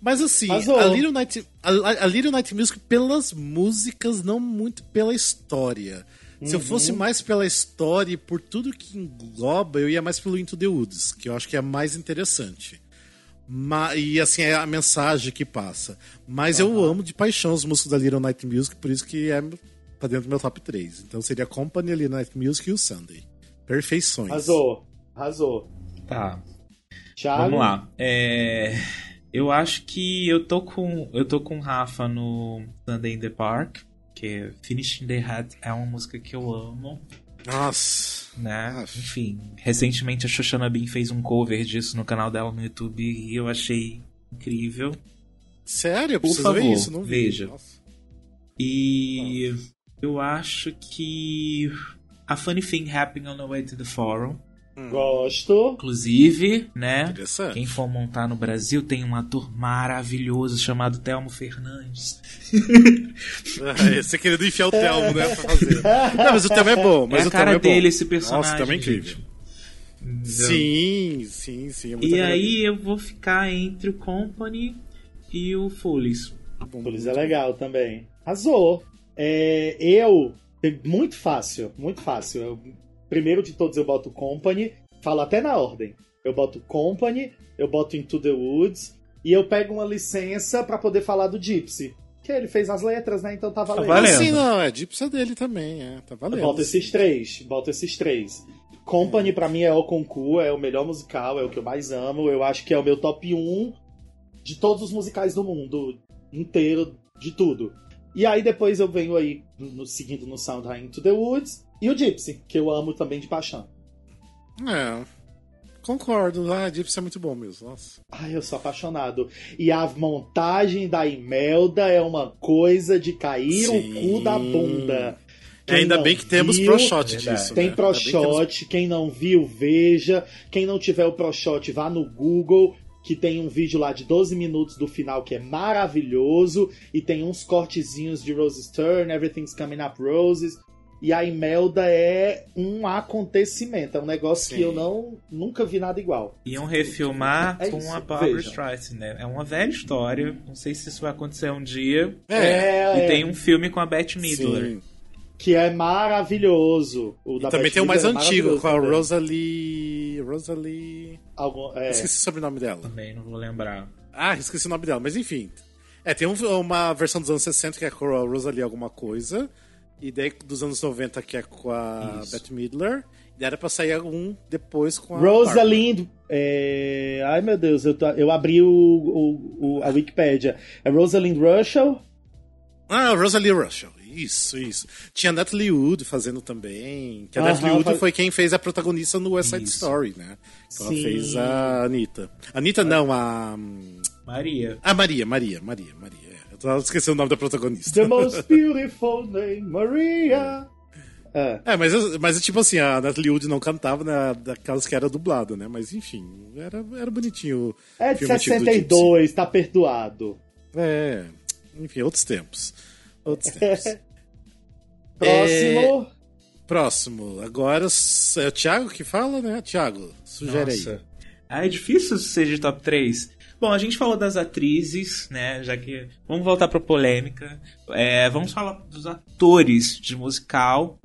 Mas assim, Arrasou. a Little, Night, a, a Little Night Music pelas músicas, não muito pela história. Se eu fosse Uhum. mais pela história e por tudo que engloba, eu ia mais pelo Into the Woods, que eu acho que é mais interessante. Ma- e assim, é a mensagem que passa. Mas eu amo de paixão os músicos da Little Night Music, por isso que é pra dentro do meu top 3. Então seria Company, Little Night Music e o Sunday. Perfeições. Arrasou. Arrasou. Tá. Thiago. Vamos lá. É, Eu acho que eu tô com. Eu tô com Rafa no Sunday in the Park. Que Finishing the Hat é uma música que eu amo. Nossa. né? Aff. Enfim, recentemente a Shoshana Bean fez um cover disso no canal dela no YouTube e eu achei incrível. Sério? Eu Por preciso ver favor, isso, não vi. veja. Nossa. E eu acho que a Funny Thing Happening on the Way to the Forum, Gosto. inclusive, né? Interessante. Quem for montar no Brasil tem um ator maravilhoso chamado Telmo Fernandes. Você querendo enfiar o Telmo, né? Pra fazer. Não, mas o Telmo é bom. Mas é a o cara Telmo é bom. dele esse personagem. Nossa, o Telmo é incrível. gente. Sim, sim, sim. É muito E agradável. aí eu vou ficar entre o Company e o Foolies. Polis é legal também. Arrasou. É, eu. é Muito fácil, muito fácil. Eu- primeiro de todos eu boto Company. Falo até na ordem. Eu boto Company, eu boto Into the Woods. E eu pego uma licença pra poder falar do Gypsy. Que ele fez as letras, né? Então tá valendo. valendo. Sim, não, é Gypsy dele também, é. Tá Eu valendo. boto esses três. Boto esses três. Company pra mim é o concurso, é o melhor musical, é o que eu mais amo. Eu acho que é o meu top 1 de todos os musicais do mundo inteiro, de tudo. E aí depois eu venho aí no, seguindo no Sound Into the Woods e o Gypsy, que eu amo também de paixão. É. Concordo. Ah, Gypsy é muito bom mesmo. Nossa. Ai, eu sou apaixonado. E a montagem da Imelda é uma coisa de cair Sim. o cu da bunda. Quem Ainda bem que temos viu, pro shot disso. Tem né? pro Ainda bem que temos- shot, quem não viu, veja. Quem não tiver o pro shot, vá no Google, que tem um vídeo lá de 12 minutos do final que é maravilhoso. E tem uns cortezinhos de Roses Turn, Everything's Coming Up Roses. E a Imelda é um acontecimento, é um negócio Sim. que eu não nunca vi nada igual. Iam refilmar É com isso, a Barbara. Streisand, né? É uma velha história. Não sei se isso vai acontecer um dia. É. E é, tem um filme com a Bette Midler. Sim. que é maravilhoso. O da Também Bette tem o mais Midler é antigo, com a também. Rosalie. Rosalie. Algum- é. Esqueci o sobrenome dela. Também não vou lembrar. Ah, esqueci o nome dela, mas enfim. É, tem um- uma versão dos anos 60 que é com a Rosalie alguma coisa. E daí dos anos 90 que é com a Isso. Bette Midler. E era pra sair um depois com a. Rosalind. é, Ai meu Deus, eu, tô- eu abri o, o- o- a Wikipédia. É Rosalind Russell? Ah, Rosalie Russell. Isso, isso. Tinha a Natalie Wood fazendo também. Que a Aham, Natalie Wood faz- foi quem fez a protagonista no West Side Isso. Story, né? Ela Sim. fez a Anitta. Anitta não, a. Maria. A Maria, Maria, Maria, Maria. É. Eu tava esquecendo o nome da protagonista. The most beautiful name, Maria. É. É, mas, eu- mas tipo assim, a Natalie Wood não cantava na, daquelas que era dublado, né? Mas enfim, era, era bonitinho. o É de filme antigo do 62, tá perdoado. É, enfim, outros tempos. Outros tempos. Próximo. Próximo, agora é o Thiago que fala, né? Thiago, sugere aí. Nossa. Ah, é difícil ser de top 3. Bom, a gente falou das atrizes, né? Já que. Vamos voltar pra polêmica. É, vamos falar dos atores de musical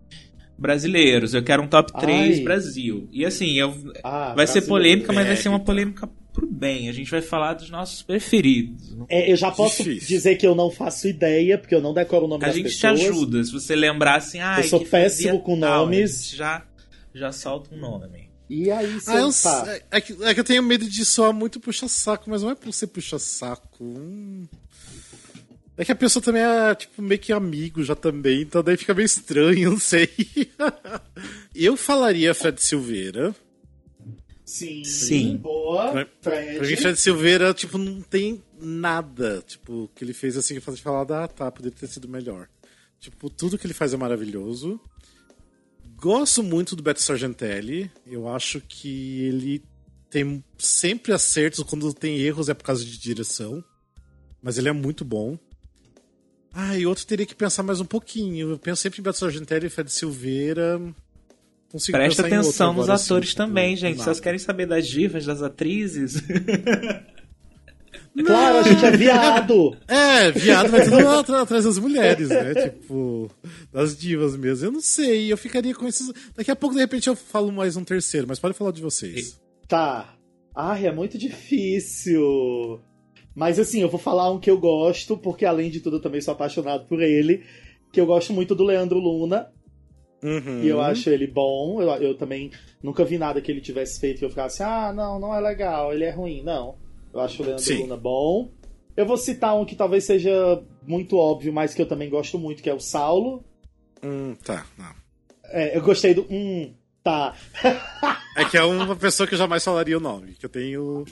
brasileiros. Eu quero um top 3 Ai. Brasil. E assim, eu, Ah, vai ser polêmica, mas vai ser uma Eita. polêmica pro bem. A gente vai falar dos nossos preferidos. É, eu já posso Difícil. dizer que eu não faço ideia, porque eu não decoro o nome A das gente te pessoas. ajuda. Se você lembrar assim, ah, Eu sou péssimo com tal, nomes. a gente já, já solta um nome. E aí, se Ah, eu, tá. é, é que, é que eu tenho medo de soar muito puxa-saco, mas não é por ser puxa-saco. hum. É que a pessoa também é, tipo, meio que amigo já também, então daí fica meio estranho, não sei. eu falaria Fred Silveira. Sim, Sim. boa. Pra- Fred. Pra mim, Fred Silveira, tipo, não tem nada, tipo, que ele fez assim que faz falar, ah, tá, poderia ter sido melhor. Tipo, tudo que ele faz é maravilhoso. Gosto muito do Beto Sargentelli. Eu acho que ele tem sempre acertos. Quando tem erros é por causa de direção. Mas ele é muito bom. Ah, e outro teria que pensar mais um pouquinho. Eu penso sempre em Beto Sargentelli e Fred Silveira. Consigo Presta atenção nos agora, assim, atores tipo, também, gente. nada. Vocês querem saber das divas, das atrizes? Claro, a gente é viado. É, viado vai tudo atrás das mulheres, né? Tipo, das divas mesmo. Eu não sei, eu ficaria com esses. Daqui a pouco, de repente, eu falo mais um terceiro, mas pode falar de vocês. Tá. Ai, é muito difícil. Mas assim, eu vou falar um que eu gosto, porque além de tudo eu também sou apaixonado por ele. Que eu gosto muito do Leandro Luna. Uhum. E eu acho ele bom. Eu, eu também nunca vi nada que ele tivesse feito que eu ficasse, ah, não, não é legal, ele é ruim. Não. Eu acho o Leandro Sim. Luna bom. Eu vou citar um que talvez seja muito óbvio, mas que eu também gosto muito, que é o Saulo. Hum, tá, não. É, eu gostei do. Hum, tá. É que é uma pessoa que eu jamais falaria o nome, que eu tenho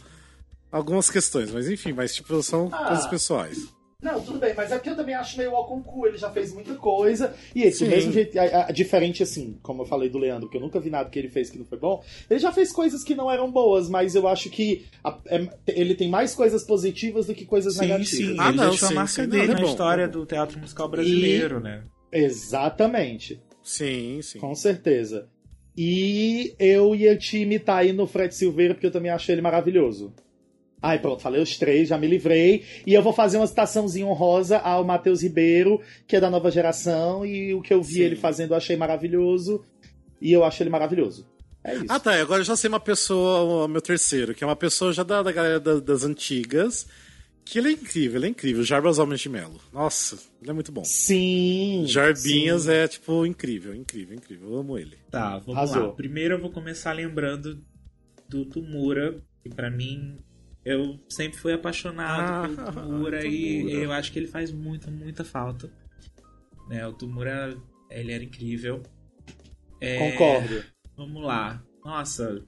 algumas questões, mas enfim, mas tipo, são Ah. coisas pessoais. Não, tudo bem, mas é porque eu também acho meio cu, ele já fez muita coisa. E esse, Sim. mesmo jeito, a- a- diferente assim, como eu falei do Leandro, que eu nunca vi nada que ele fez que não foi bom, ele já fez coisas que não eram boas, mas eu acho que a- é- ele tem mais coisas positivas do que coisas Sim, negativas. sim. Ah, ele não, deixou sim, a marca sim. Não, dele é na bom, história é do teatro musical brasileiro, né? Exatamente, Sim, sim. com certeza. E eu ia te imitar aí no Fred Silveira, porque eu também acho ele maravilhoso. Ai, pronto, falei os três, já me livrei. E eu vou fazer uma citaçãozinha honrosa ao Matheus Ribeiro, que é da nova geração, e o que eu vi Sim. ele fazendo eu achei maravilhoso. E eu acho ele maravilhoso. É isso. Ah, tá. Agora eu já sei uma pessoa, o meu terceiro, que é uma pessoa já da, da galera da- das antigas, que ele é incrível, ele é incrível. Jarbas Homens de Melo. Nossa, ele é muito bom. Sim. Jarbinhas sim. é, tipo, incrível, incrível, incrível. Eu amo ele. Tá, vamos Arrasou. lá. Primeiro eu vou começar lembrando do Tumura, que pra mim eu sempre fui apaixonado Ah, pelo Tumura e eu acho que ele faz muita, muita falta. Né, o Tumura, ele era incrível. É, Concordo. Vamos lá. Nossa,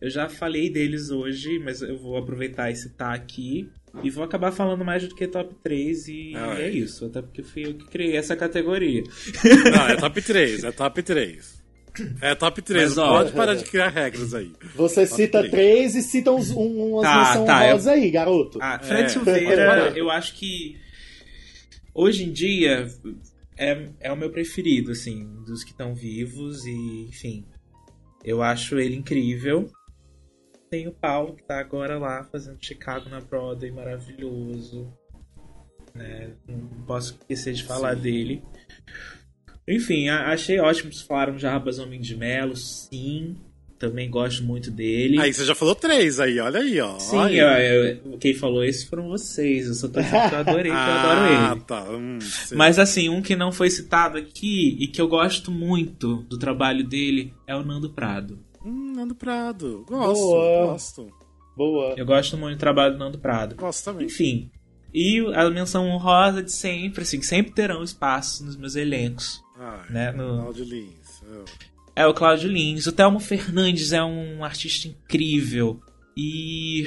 eu já falei deles hoje, mas eu vou aproveitar e citar aqui. E vou acabar falando mais do que top 3 e Ah, é é. isso. Até porque fui eu que criei essa categoria. Não, é top 3, é top 3. É top 3, Mas, ó, pode parar de criar regras aí. Você cita três. três e cita uns, um, umas Tá, menção tá, honrosa aí, garoto. Ah, Fred É. Silveira, eu acho que hoje em dia é, é o meu preferido, assim, dos que estão vivos e, enfim, eu acho ele incrível. Tem o Paulo, que tá agora lá fazendo Chicago na Broadway, maravilhoso. Né? Não posso esquecer de falar dele. Enfim, achei ótimo. Vocês falaram Jarbas Homem de Melo, sim. Também gosto muito dele. Aí você já falou três aí, olha aí, ó. Sim, Olha eu, aí. eu- quem falou isso foram vocês. Eu só tô dizendo que eu adorei, que eu adoro Ah, ele. tá. Hum. Mas assim, um que não foi citado aqui e que eu gosto muito do trabalho dele é o Nando Prado. Hum, Nando Prado. Gosto, Boa. gosto. Boa. Eu gosto muito do trabalho do Nando Prado. Gosto também. Enfim, E a menção honrosa de sempre, assim, sempre terão espaço nos meus elencos. Ah, Né, no- Claudio Lins. Ah. É o Cláudio Lins. O Thelmo Fernandes é um artista incrível. E.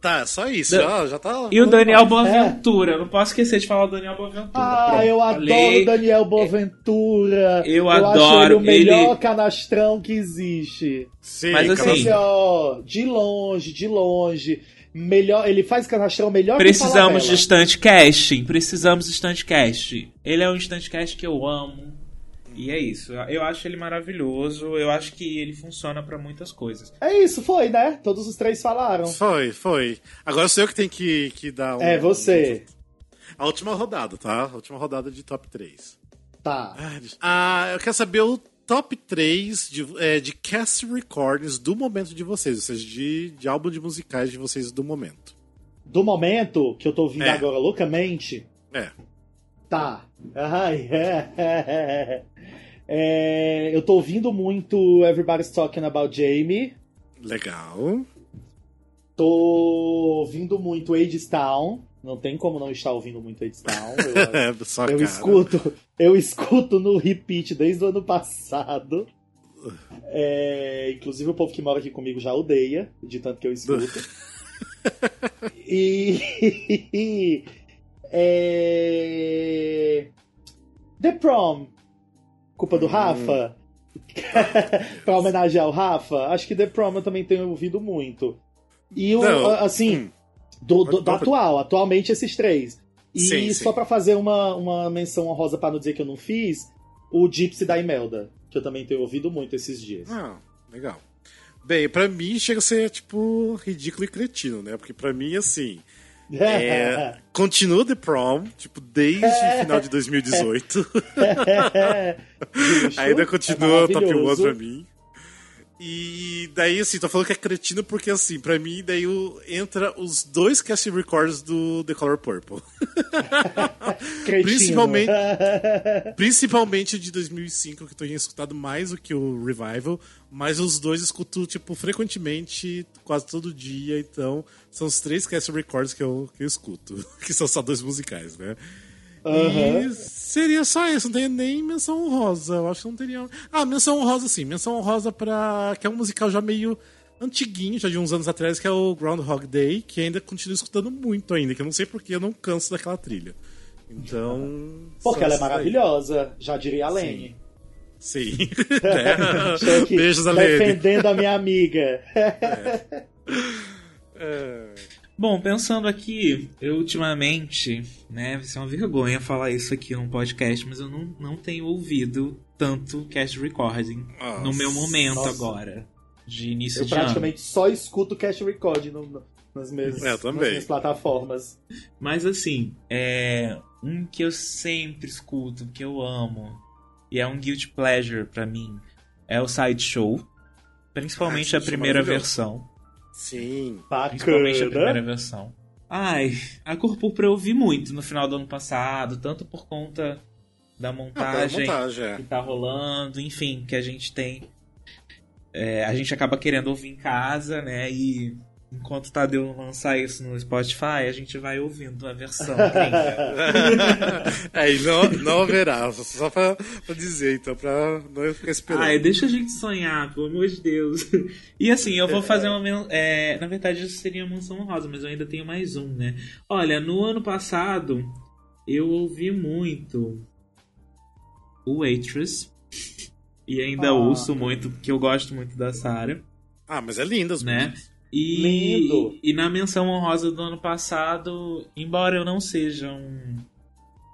Tá, só isso. Da- Já, já tá. E o Daniel Boaventura. Eu não posso esquecer de falar do Daniel Boaventura. Ah, Pronto, eu falei. adoro o Daniel Boaventura. Eu acho adoro, ele o melhor ele- canastrão que existe. Sim, Mas assim- Esse, ó, de longe, de longe. Melhor, ele faz canastrão melhor Precisamos que de instant casting. Precisamos de instant casting. Ele é um instant cast que eu amo. E é isso. Eu acho ele maravilhoso. Eu acho que ele funciona pra muitas coisas. É isso, foi, né? Todos os três falaram. Foi, foi. Agora sou eu que tenho que, que dar um. É, você. A última rodada, tá? A última rodada de top 3. Tá. Ah, eu quero saber o top 3 de, é, de cast recordings do momento de vocês, ou seja, de, de álbum de musicais de vocês do momento. Do momento que eu tô ouvindo É. agora loucamente, É. tá. Ai, é, é, é. Eu tô ouvindo muito Everybody's Talking About Jamie. Legal. Tô ouvindo muito Ages Town. Não tem como não estar ouvindo muito Ages Town. Eu, É, eu escuto, eu escuto no repeat desde o ano passado. É, inclusive o povo que mora aqui comigo já odeia, de tanto que eu escuto. e é, The Prom, culpa Hum. do Rafa. pra homenagear o Rafa, acho que The Prom eu também tenho ouvido muito. E o, assim, hum. Do, do- do atual, atualmente esses três. E Sim, só pra fazer uma, uma menção honrosa pra não dizer que eu não fiz, o Gypsy da Imelda, que eu também tenho ouvido muito esses dias. Ah, legal. Bem, pra mim chega a ser, tipo, ridículo e cretino, né? Porque pra mim, assim, é, continua The Prom, tipo, desde o final de 2018. Justo, Ainda é continua top 1 maravilhoso. pra mim. E daí, assim, tô falando que é cretino porque, assim, pra mim, daí o- entra os dois cast records do The Color Purple. Principalmente- Principalmente de 2005, que eu tenho escutado mais do que o Revival. Mas os dois escuto, tipo, frequentemente, quase todo dia. Então, são os três cast records que eu, que eu escuto. Que são só dois musicais, né? Aham. E seria só isso, não tem nem menção honrosa. Eu acho que não teria. Ah, menção honrosa sim. Menção honrosa pra. que é um musical já meio antiguinho, já de uns anos atrás, que é o Groundhog Day, que ainda continuo escutando muito ainda, que eu não sei porque eu não canso daquela trilha. Então. Porque ela é maravilhosa, já diria a Lene. Sim. Né? Estou aqui Beijos, Alene. defendendo a minha amiga. É. Bom, pensando aqui, eu ultimamente, né, vai ser uma vergonha falar isso aqui num podcast, mas eu não, não tenho ouvido tanto cast recording Nossa. no meu momento Nossa. agora, de início Eu de ano. praticamente só escuto cash record no- no- nas, minhas, É, nas minhas plataformas. Mas assim, é um que eu sempre escuto, que eu amo, e é um guilty pleasure pra mim, é o Sideshow. Principalmente Ah, a é primeira maravilhoso. versão. Sim. Principalmente a primeira Bacana. versão. Ai, a Cor Púrpura eu ouvi muito no final do ano passado, tanto por conta da Ah, tá, montagem montagem, é. que tá rolando, enfim, que a gente tem. é, a gente acaba querendo ouvir em casa, né? E enquanto o Tadeu lançar isso no Spotify, a gente vai ouvindo a versão. gringa. é, e não, não haverá, só pra, pra dizer, então, pra não ficar esperando. Ai, deixa a gente sonhar, pelo amor de Deus. E assim, eu vou fazer uma. É, na verdade, isso seria uma menção honrosa, mas eu ainda tenho mais um, né? Olha, no ano passado, eu ouvi muito o Waitress. E ainda Ah. ouço muito, porque eu gosto muito da Sarah, Ah, mas é linda as né? músicas. E, Lindo. e na menção honrosa do ano passado, embora eu não seja um,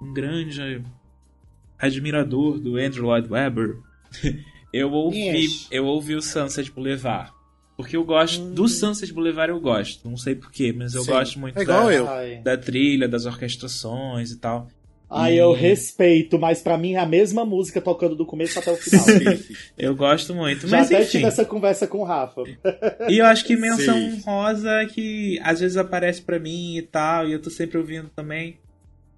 um grande admirador do Andrew Lloyd Webber, eu ouvi, Yes. eu ouvi o Sunset Boulevard. Porque eu gosto do Sunset Boulevard, eu gosto. Não sei porquê, mas eu Sim. gosto muito É igual da, eu. Da trilha, das orquestrações e tal. Ai, eu respeito, mas pra mim é a mesma música tocando do começo até o final. Eu gosto muito. Já mas até enfim. tive essa conversa com o Rafa. E eu acho que menção Sim. rosa que às vezes aparece pra mim e tal, e eu tô sempre ouvindo também,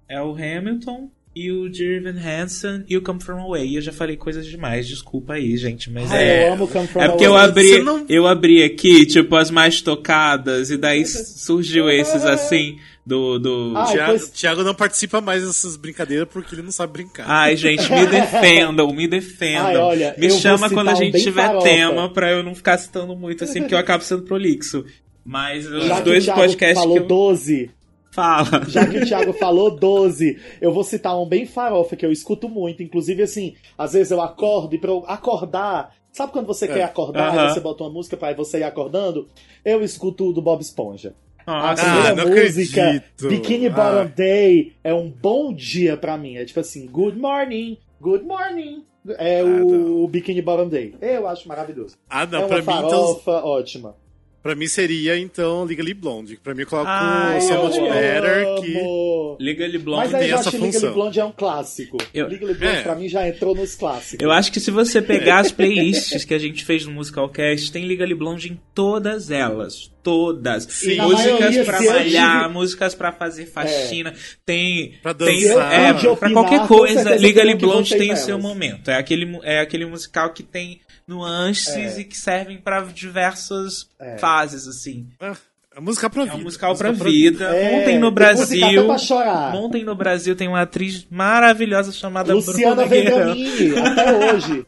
é o Hamilton e o Dear Evan Hansen e o Come From Away. E eu já falei coisas demais, desculpa aí, gente, mas Ai, é. eu amo Come From É porque eu Away. abri, Você não- eu abri aqui, tipo, as mais tocadas, e daí surgiu esses assim. Do. do... Ah, Thiago, depois- Thiago não participa mais dessas brincadeiras porque ele não sabe brincar. Ai, gente, me defendam, me defendam. Ai, olha, me chama quando a um gente bem tiver farofa. tema pra eu não ficar citando muito assim, porque eu acabo sendo prolixo. Mas os Já dois podcasts falou que eu... 12, Fala. já que o Thiago falou 12, eu vou citar um bem farofa que eu escuto muito. Inclusive, assim, às vezes eu acordo e pra eu acordar. Sabe quando você quer acordar Aham. e você bota uma música pra você ir acordando? Eu escuto o do Bob Esponja. A Nossa, Ah, primeira não música, acredito. Bikini Ah. Bottom Day, é um bom dia pra mim. É tipo assim, good morning, good morning. É o Bikini Bottom Day. Eu acho maravilhoso. Ah, não, é pra uma mim, então, farofa ótima. Pra mim seria então Legally Blonde. Pra mim eu coloco Ai, So eu Much Better que. Legally Mas Blonde aí tem eu essa acho que Legally função. Blonde é um clássico. Eu- Legally Blonde É. pra mim já entrou nos clássicos. Eu acho que se você pegar as playlists que a gente fez no Musicalcast, tem Legally Blonde em todas elas. Todas. Sim. Músicas maioria, pra malhar, tive- músicas pra fazer faxina, tem. Pra tem dançar. é, eu pude pra opinar, qualquer coisa, Legally Blonde tem o seu momento. É aquele, é aquele musical que tem nuances É. e que servem pra diversas É. fases, assim. Ah, é música pra É vida. um musical pra Música vida. É, Montem no Brasil. pra chorar. Montem no Brasil tem uma atriz maravilhosa chamada Luciana. Vendramini, até hoje.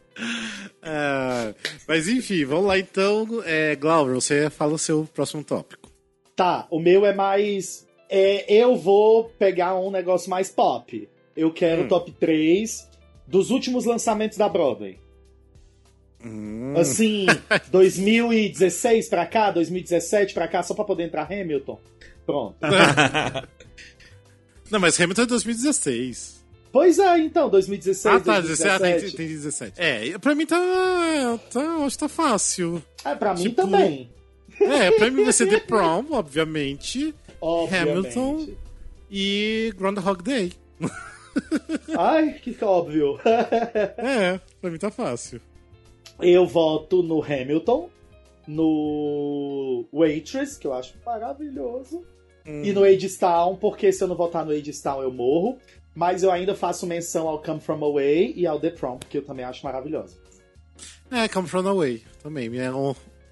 Ah, mas enfim, vamos lá então. É, Glauber, você fala o seu próximo tópico. Tá, o meu é mais. é, eu vou pegar um negócio mais pop. Eu quero Hum. top 3 dos últimos lançamentos da Broadway. Hum. Assim, 2016 pra cá, 2017 pra cá, só pra poder entrar Hamilton. Pronto. Não, mas Hamilton é 2016. Pois é, então, 2016, ah, tá, 17. Ah, tem, 2017. tem 17. É, pra mim tá. tá acho que tá fácil. É, pra mim Tipo, também. É, pra mim vai ser The Prom, obviamente. Obviamente. Hamilton. E Groundhog Day. Ai, que óbvio. É, pra mim tá fácil. Eu voto no Hamilton, no Waitress, que eu acho maravilhoso, e no Age Town, porque se eu não votar no Age Town eu morro. Mas eu ainda faço menção ao Come From Away e ao The Prom, que eu também acho maravilhoso. É, Come From Away também, minha,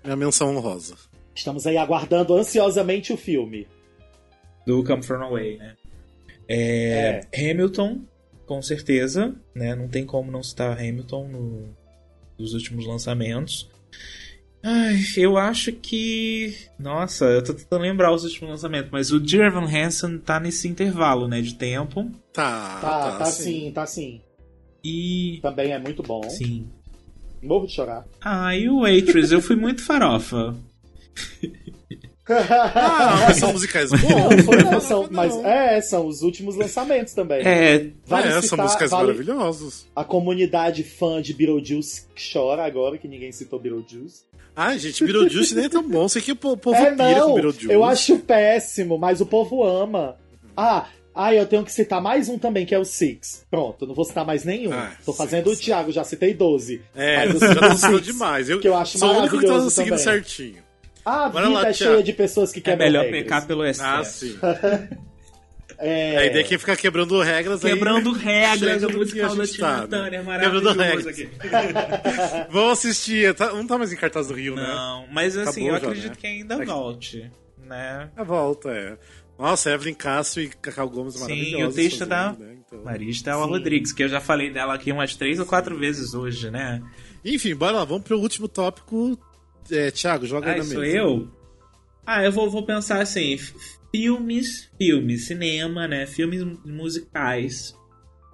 minha menção honrosa. Estamos aí aguardando ansiosamente o filme. do Come From Away, né? É, Hamilton, com certeza, né? Não tem como não citar Hamilton no, nos últimos lançamentos. Ai, eu acho que. Nossa, eu tô tentando lembrar os últimos lançamentos, mas o Dear Evan Hansen tá nesse intervalo, né? De tempo. Tá, Tá, tá, sim, tá sim. E. Também é muito bom. Sim. Morro de chorar. Ah, e o Waitress, eu fui muito farofa. Ah, mas são musicais bons. Não, não, são, não. mas é, são os últimos lançamentos também. É, Vale é, são citar- músicas vale- maravilhosas. A comunidade fã de Beetlejuice chora agora que ninguém citou Beetlejuice. Ai, gente, Beetlejuice nem é tão bom. Sei que o po- povo é, pira com não, Beetlejuice. eu acho péssimo, mas o povo ama. Ah, ah, eu tenho que citar mais um também, que é o Six. Pronto, não vou citar mais nenhum. Ah, Tô Six. fazendo o Thiago, já citei 12. É, Mas eu você já cito o dançou Six, demais. Eu, que eu acho sou o único que tá maravilhoso seguindo também. certinho. Ah, a Bora vida lá, é cheia de pessoas que é quebram melhor regras. pecar pelo excesso. Ah, sim. É... A ideia é que ficar quebrando regras aí- Quebrando regras, chega o musical da Tina tá, né? Turner, Quebrando maravilhoso regras. aqui. Vamos assistir. Tá- não tá mais em cartaz do Rio, né? Não, mas assim, Acabou eu já, acredito né? que ainda volte, né? A volta, é. Nossa, Evelyn Castro e Cacau Gomes Sim, maravilhosos. o texto da né? Então- Maristela Sim. Rodrigues, que eu já falei dela aqui umas três ou quatro vezes hoje, né? Enfim, bora lá. Vamos pro último tópico. É, Thiago, joga aí Ah, na sou mesa. eu? Ah, eu vou, vou pensar assim, filmes, filmes, cinema, né? Filmes musicais.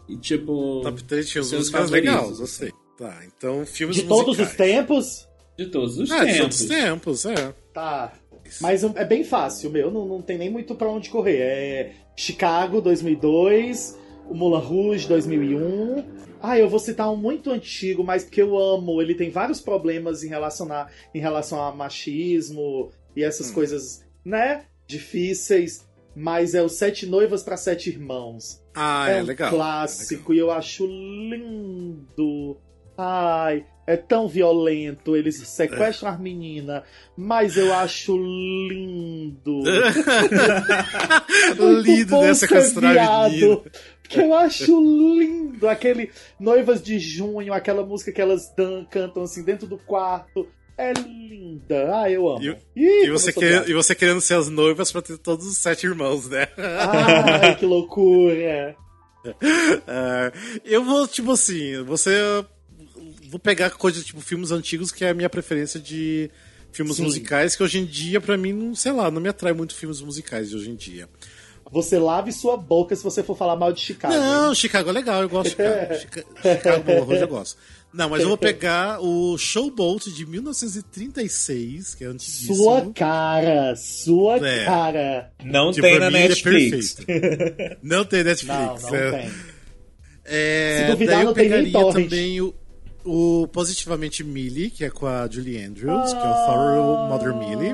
E tipo, Top 3 tinha as Seus músicas favoritos, legais, eu sei. Tá, então filmes De todos musicais. os tempos? de todos os Ah, de tempos. todos os tempos, é. Tá. Mas é bem fácil, meu. Não, não tem nem muito pra onde correr. É Chicago 2002, o Moulin Rouge 2001. Ah, eu vou citar um muito antigo, mas porque eu amo. Ele tem vários problemas em relação a, em relação a machismo e essas coisas, né? Difíceis. Mas é o Sete Noivas para Sete Irmãos. Ah, é é, um legal. clássico e eu acho lindo. Ai, é tão violento. Eles sequestram as meninas, mas eu acho lindo. Bom dessa ser Porque eu acho lindo aquele Noivas de Junho, aquela música que elas dan, cantam assim dentro do quarto. é linda. Ah, eu amo. E, Ih, e você, querendo, e você querendo ser as noivas pra ter todos os sete irmãos, né? Ai, que loucura. É, eu vou, tipo assim, você. Vou pegar coisas tipo filmes antigos, que é a minha preferência de filmes Sim. musicais, que hoje em dia, pra mim, não, sei lá, não me atrai muito filmes musicais de hoje em dia. Você lave sua boca se você for falar mal de Chicago. Não, Chicago é legal, eu gosto de Chicago. Chica- Chicago, bom, hoje eu gosto. Não, mas eu vou pegar o Showboat de 1936, que é antiguíssimo. Sua cara, sua É. cara. Não Que tem na é Netflix. perfeito. Não tem Não, Netflix. não né? tem. É, Se duvidar, daí eu não pegaria também o, o Positivamente Millie, que é com a Julie Andrews, que é o Thorough Mother Millie.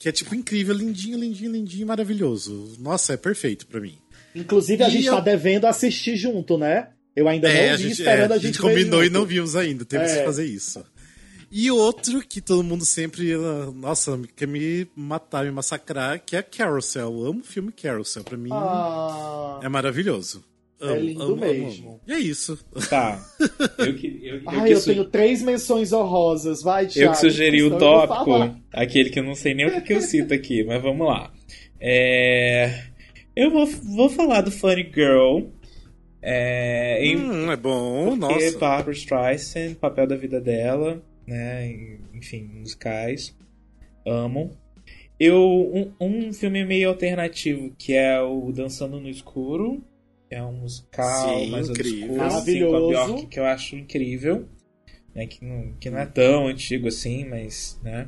Que é tipo incrível, lindinho, lindinho, lindinho, maravilhoso. Nossa, é perfeito pra mim. Inclusive, a E gente eu- tá devendo assistir junto, né? Eu ainda É, não a vi, gente, esperando é, a gente, ver combinou e não vimos ainda, temos É. que fazer isso. E outro que todo mundo sempre, nossa, quer me matar, me massacrar, que é Carousel. Eu amo o filme Carousel, pra mim Ah, é maravilhoso. Amo, lindo amo, amo, mesmo. amo. E é isso. Tá. Eu que, eu, eu Ai, que eu su- tenho três menções honrosas. Vai, Thiago. eu que sugeri o tópico, aquele que eu não sei nem o que, eu cito aqui, mas vamos lá. É, Eu vou, vou falar do Funny Girl. É, em- Hum, é bom, porque nossa. Barbara Streisand, papel da vida dela, né? em- Enfim, musicais. Amo. Eu, um, um filme meio alternativo que é o Dançando no Escuro. É um musical Sim, mais incrível. obscuro, assim, com a Maravilhoso. Bjork, que eu acho incrível. Né, que, não, que não é tão antigo assim, mas, né?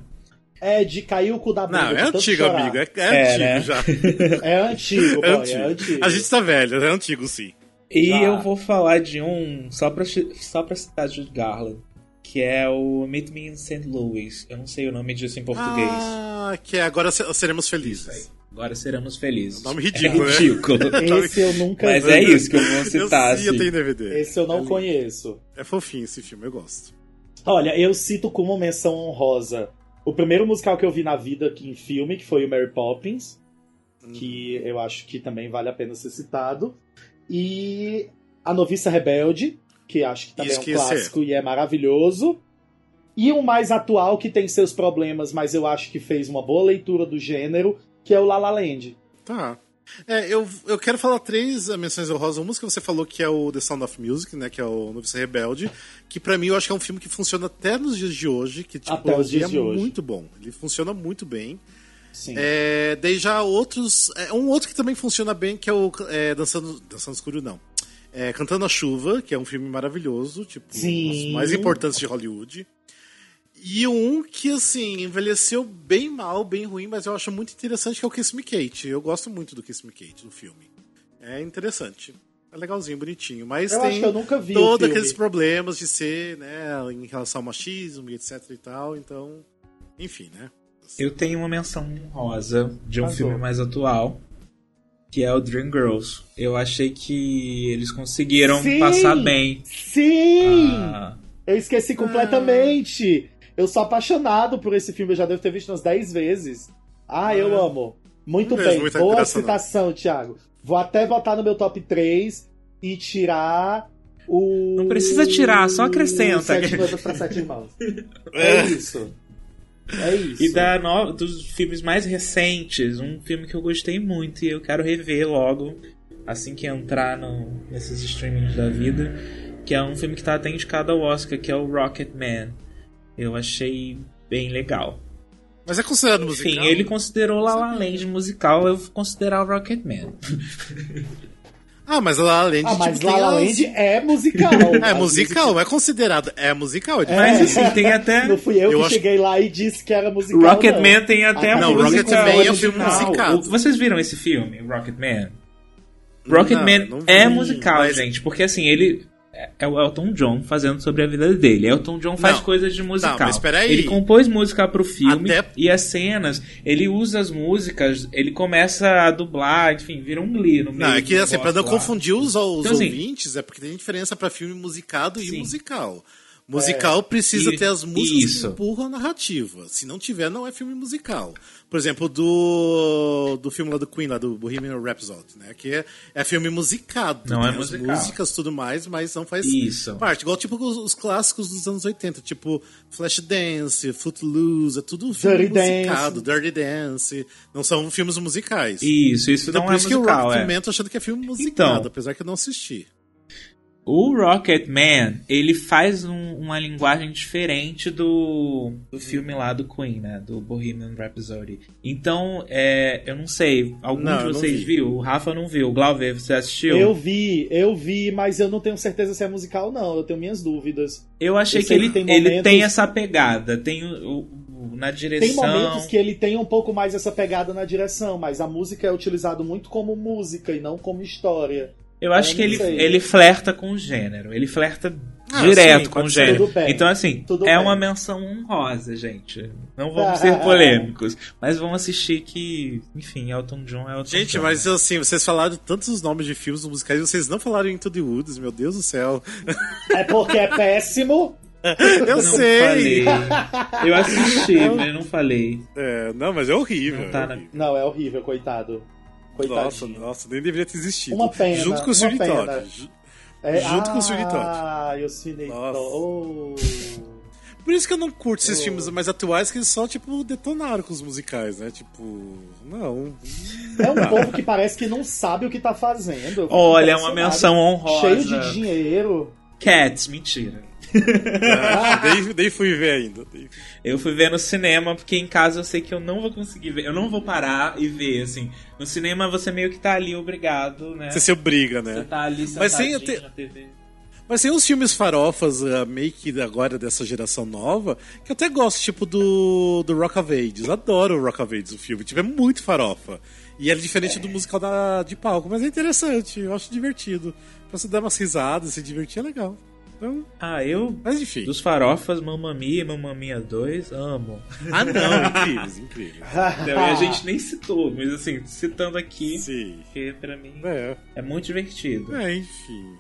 É de cair o cu da bunda. Não, é antigo, chorar. amigo. É, é É, antigo né? já. É antigo, boy, É é antigo. antigo. A gente tá velho, é antigo sim. E Tá. eu vou falar de um, só pra, só pra citar de Garland, que é o Meet Me in St. Louis. Eu não sei o nome disso em português. Ah, que é agora se- seremos felizes. Agora seremos felizes. Nome ridículo, é né? ridículo. Esse eu nunca Mas vi. é isso que eu vou citar. Eu, sim, eu assim. tenho DVD. Esse eu não É conheço. É fofinho esse filme, eu gosto. Olha, eu cito como menção honrosa o primeiro musical que eu vi na vida aqui em filme, que foi o Mary Poppins, que eu acho que também vale a pena ser citado. E A Noviça Rebelde, que acho que também Isso é um clássico e é maravilhoso. E um mais atual que tem seus problemas, mas eu acho que fez uma boa leitura do gênero, que é o La La Land. Tá. É, eu, eu quero falar três menções honrosas. Uma que você falou que é o The Sound of Music, né? Que é o Novice Rebelde. Que pra mim eu acho que é um filme que funciona até nos dias de hoje. Que, tipo, Até os dias é de hoje. muito bom. Ele funciona muito bem. Sim. É, daí já outros. É, um outro que também funciona bem, que é o é, Dançando. Dançando Escuro, não. É, Cantando a Chuva, que é um filme maravilhoso, tipo, Sim. um dos mais importantes de Hollywood. E um que, assim, envelheceu bem mal, bem ruim, mas eu acho muito interessante, que é o Kiss Me Kate. Eu gosto muito do Kiss Me Kate, do filme. É interessante. É legalzinho, bonitinho. Mas Eu tem todos aqueles problemas de ser, né, em relação ao machismo e etc e tal. Então, enfim, né? Eu tenho uma menção rosa de um filme mais atual, que é o Dreamgirls. Eu achei que eles conseguiram Sim! passar bem. Sim! a- Eu esqueci completamente. Eu sou apaixonado por esse filme, eu já devo ter visto umas 10 vezes. Ah, eu Ah. amo. Muito vejo bem. muita Boa graça, não. citação, Thiago. Vou até botar no meu top 3 e tirar o. Não precisa tirar, só acrescenta. Sete Noivas pra Sete Irmãos. É isso. É isso. E da no- dos filmes mais recentes, um filme que eu gostei muito e eu quero rever logo, assim que entrar no, nesses streamings da vida, que é um filme que tá até indicado ao Oscar, que é o Rocketman. Eu achei bem legal. Mas é considerado musical? Enfim, ele considerou La La Land musical, eu vou considerar o Rocketman. Ah, mas La La Land, Ah, mas tipo, La La Land as- é musical. É musical, é considerado. É musical, é Mas diferente. assim, tem até. Não fui eu, Eu que acho- cheguei lá e disse que era musical. Rocketman não. tem até Ah, a não, Rocketman é um filme. O- Vocês viram esse filme, Rocketman? Rocketman é musical, mas- gente, porque assim, ele é- é o Elton John fazendo sobre a vida dele. Elton John faz Não, coisas de musical. mas peraí. Ele compôs música pro filme Até- e as cenas, ele usa as músicas, ele começa a dublar, enfim, vira um glee no meio Não, é que assim, pra não lá. confundir os, os Então, assim- ouvintes, é porque tem diferença pra filme musicado e Sim. musical. Musical precisa E- ter as músicas isso. que empurram a narrativa. Se não tiver, não é filme musical. Por exemplo, do, do filme lá do Queen, lá do Bohemian Rhapsody, né? Que é, é filme musicado. Não tem é as musical. músicas e tudo mais, mas não faz Isso. parte. Igual tipo os, os clássicos dos anos 80, tipo Flashdance, Footloose, é tudo filme Dirty musicado. Dirty Dance. Não são filmes musicais. Isso, isso Então, não por é isso que o musical, Rocket é. Man tô achando que é filme musicado, Então. apesar que eu não assisti. O Rocket Man, ele faz um- uma linguagem diferente do, do filme lá do Queen, né? Do Bohemian Rhapsody. Então, é, eu não sei. Algum Não, de vocês vi. viu? O Rafa não viu. O Glauber, você assistiu? Eu vi, eu vi, mas eu não tenho certeza se é musical, não. Eu tenho minhas dúvidas. Eu achei Eu que ele que tem ele momentos- tem essa pegada. Tem o, o- na direção. Tem momentos que ele tem um pouco mais essa pegada na direção, mas a música é utilizado muito como música e não como história. Eu acho Eu que ele, ele flerta com o gênero. Ele flerta Ah, direto sim, com o gênero. Tudo bem. Então, assim, Tudo é bem. uma menção honrosa, gente. Não vamos Ah, ser ah, polêmicos. Mas vamos assistir que, enfim, Elton John é Elton Gente, John. mas assim, vocês falaram tantos os nomes de filmes musicais e vocês não falaram Into the Woods, meu Deus do céu. É porque é péssimo. Eu não sei. falei. Eu assisti, mas eu não falei. É, não, mas é horrível. Não tá é na- horrível. Não, é horrível, coitado. Coitadinho. Nossa, nossa, nem deveria ter existido. Uma pena, Junto com o Sweeney. Todd. É, junto com o Sweeney Todd. Ah, eu Sweeney Nossa. Todd. Oh. Por isso que eu não curto esses Oh. filmes mais atuais, que eles só, tipo, detonaram com os musicais, né? Tipo, não. É um povo que parece que não sabe o que tá fazendo. Olha, é uma menção honrosa. Cheio de dinheiro. Cats, mentira. Ah, fui ver ainda. Eu fui ver no cinema, porque em casa eu sei que eu não vou conseguir ver. Eu não vou parar e ver, assim. No cinema você meio que tá ali obrigado, né? Você se obriga, Você né? tá ali Mas tem- tem- na TV. Mas tem uns filmes farofas, ah, meio que agora dessa geração nova, que eu até gosto, tipo do, do Rock of Ages. Adoro o Rock of Ages, o filme. Tipo, é muito farofa. E é diferente do musical da, de palco, mas é interessante, eu acho divertido. Pra você dar umas risadas, se divertir é legal. Então, Ah, eu... mas enfim. Dos farofas, Mamma Mia e Mamma Mia 2, amo. Ah, não, incríveis, incríveis. E a gente nem citou, mas assim, citando aqui, Sim. porque pra mim É, é muito divertido. é, enfim.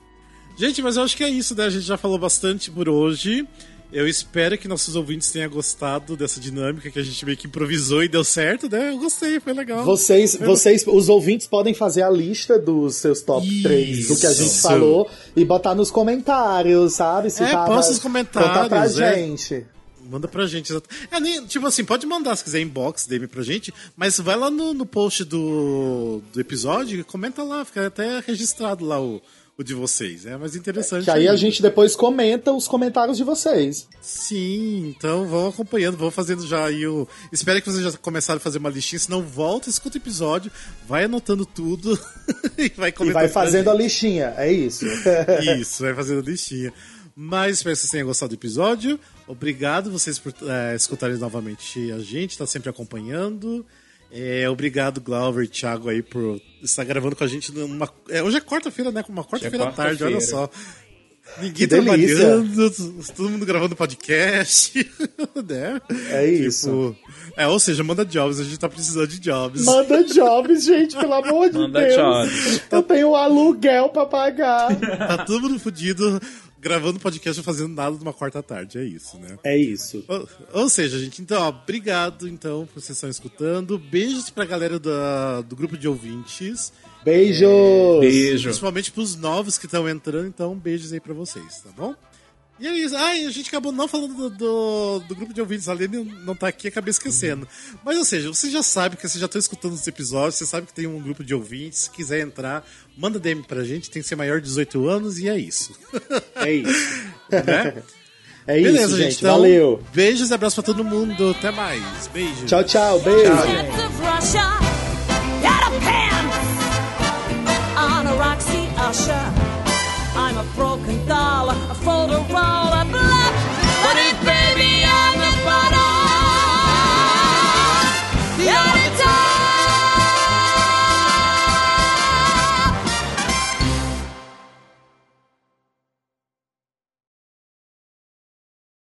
Gente, mas eu acho que é isso, né? A gente já falou bastante por hoje. Eu espero que nossos ouvintes tenham gostado dessa dinâmica que a gente meio que improvisou e deu certo, né? Eu gostei, foi legal. Vocês, vocês, os ouvintes podem fazer a lista dos seus top Isso. 3 do que a gente falou e botar nos comentários, sabe? Se É, tava- posta os comentários, Conta pra é. gente. Manda pra gente. É, nem, tipo assim, pode mandar se quiser inbox, DM pra gente, mas vai lá no, no post do, do episódio e comenta lá, fica até registrado lá o, o de vocês. É mais interessante. Que aí a ainda. gente depois comenta os comentários de vocês. Sim, então vão acompanhando, vão fazendo já aí o. Espero que vocês já começaram a fazer uma listinha, se não volta, escuta o episódio, vai anotando tudo e vai E comentando. vai pra fazendo a gente. listinha, é isso. Isso, vai fazendo a listinha. Mas espero que vocês tenham gostado do episódio. Obrigado vocês por eh, escutarem novamente a gente, tá sempre acompanhando. É, obrigado, Glauber e Thiago, aí, por estar gravando com a gente numa. é, hoje é quarta-feira, né? Uma quarta-feira à tarde, olha só. Ninguém Que delícia. trabalhando, todo mundo gravando podcast. né? É isso. Tipo, é, ou seja, manda jobs, a gente tá precisando de jobs. Manda jobs, gente, pelo amor de Manda Deus. jobs. Eu tenho um aluguel pra pagar. Tá todo mundo fudido gravando podcast e fazendo nada numa quarta tarde, é isso, né? É isso. Ou, ou seja, gente, então, ó, obrigado então por vocês estão escutando. Beijos pra galera da, do grupo de ouvintes. Beijos! Beijo. Principalmente pros novos que estão entrando, então beijos aí pra vocês, tá bom? E é isso. Ai, a gente acabou não falando do, do, do grupo de ouvintes. A Lene não tá aqui, acabei esquecendo. Mas, ou seja, você já sabe que você já tá escutando os episódios, você sabe que tem um grupo de ouvintes. Se quiser entrar, manda DM pra gente, tem que ser maior de 18 anos e é isso. É isso. né? É isso, Beleza, gente. gente. Então, Valeu. Beijos e abraços pra todo mundo. Até mais. Beijo. Tchau, tchau. Beijo. Death of for the roll.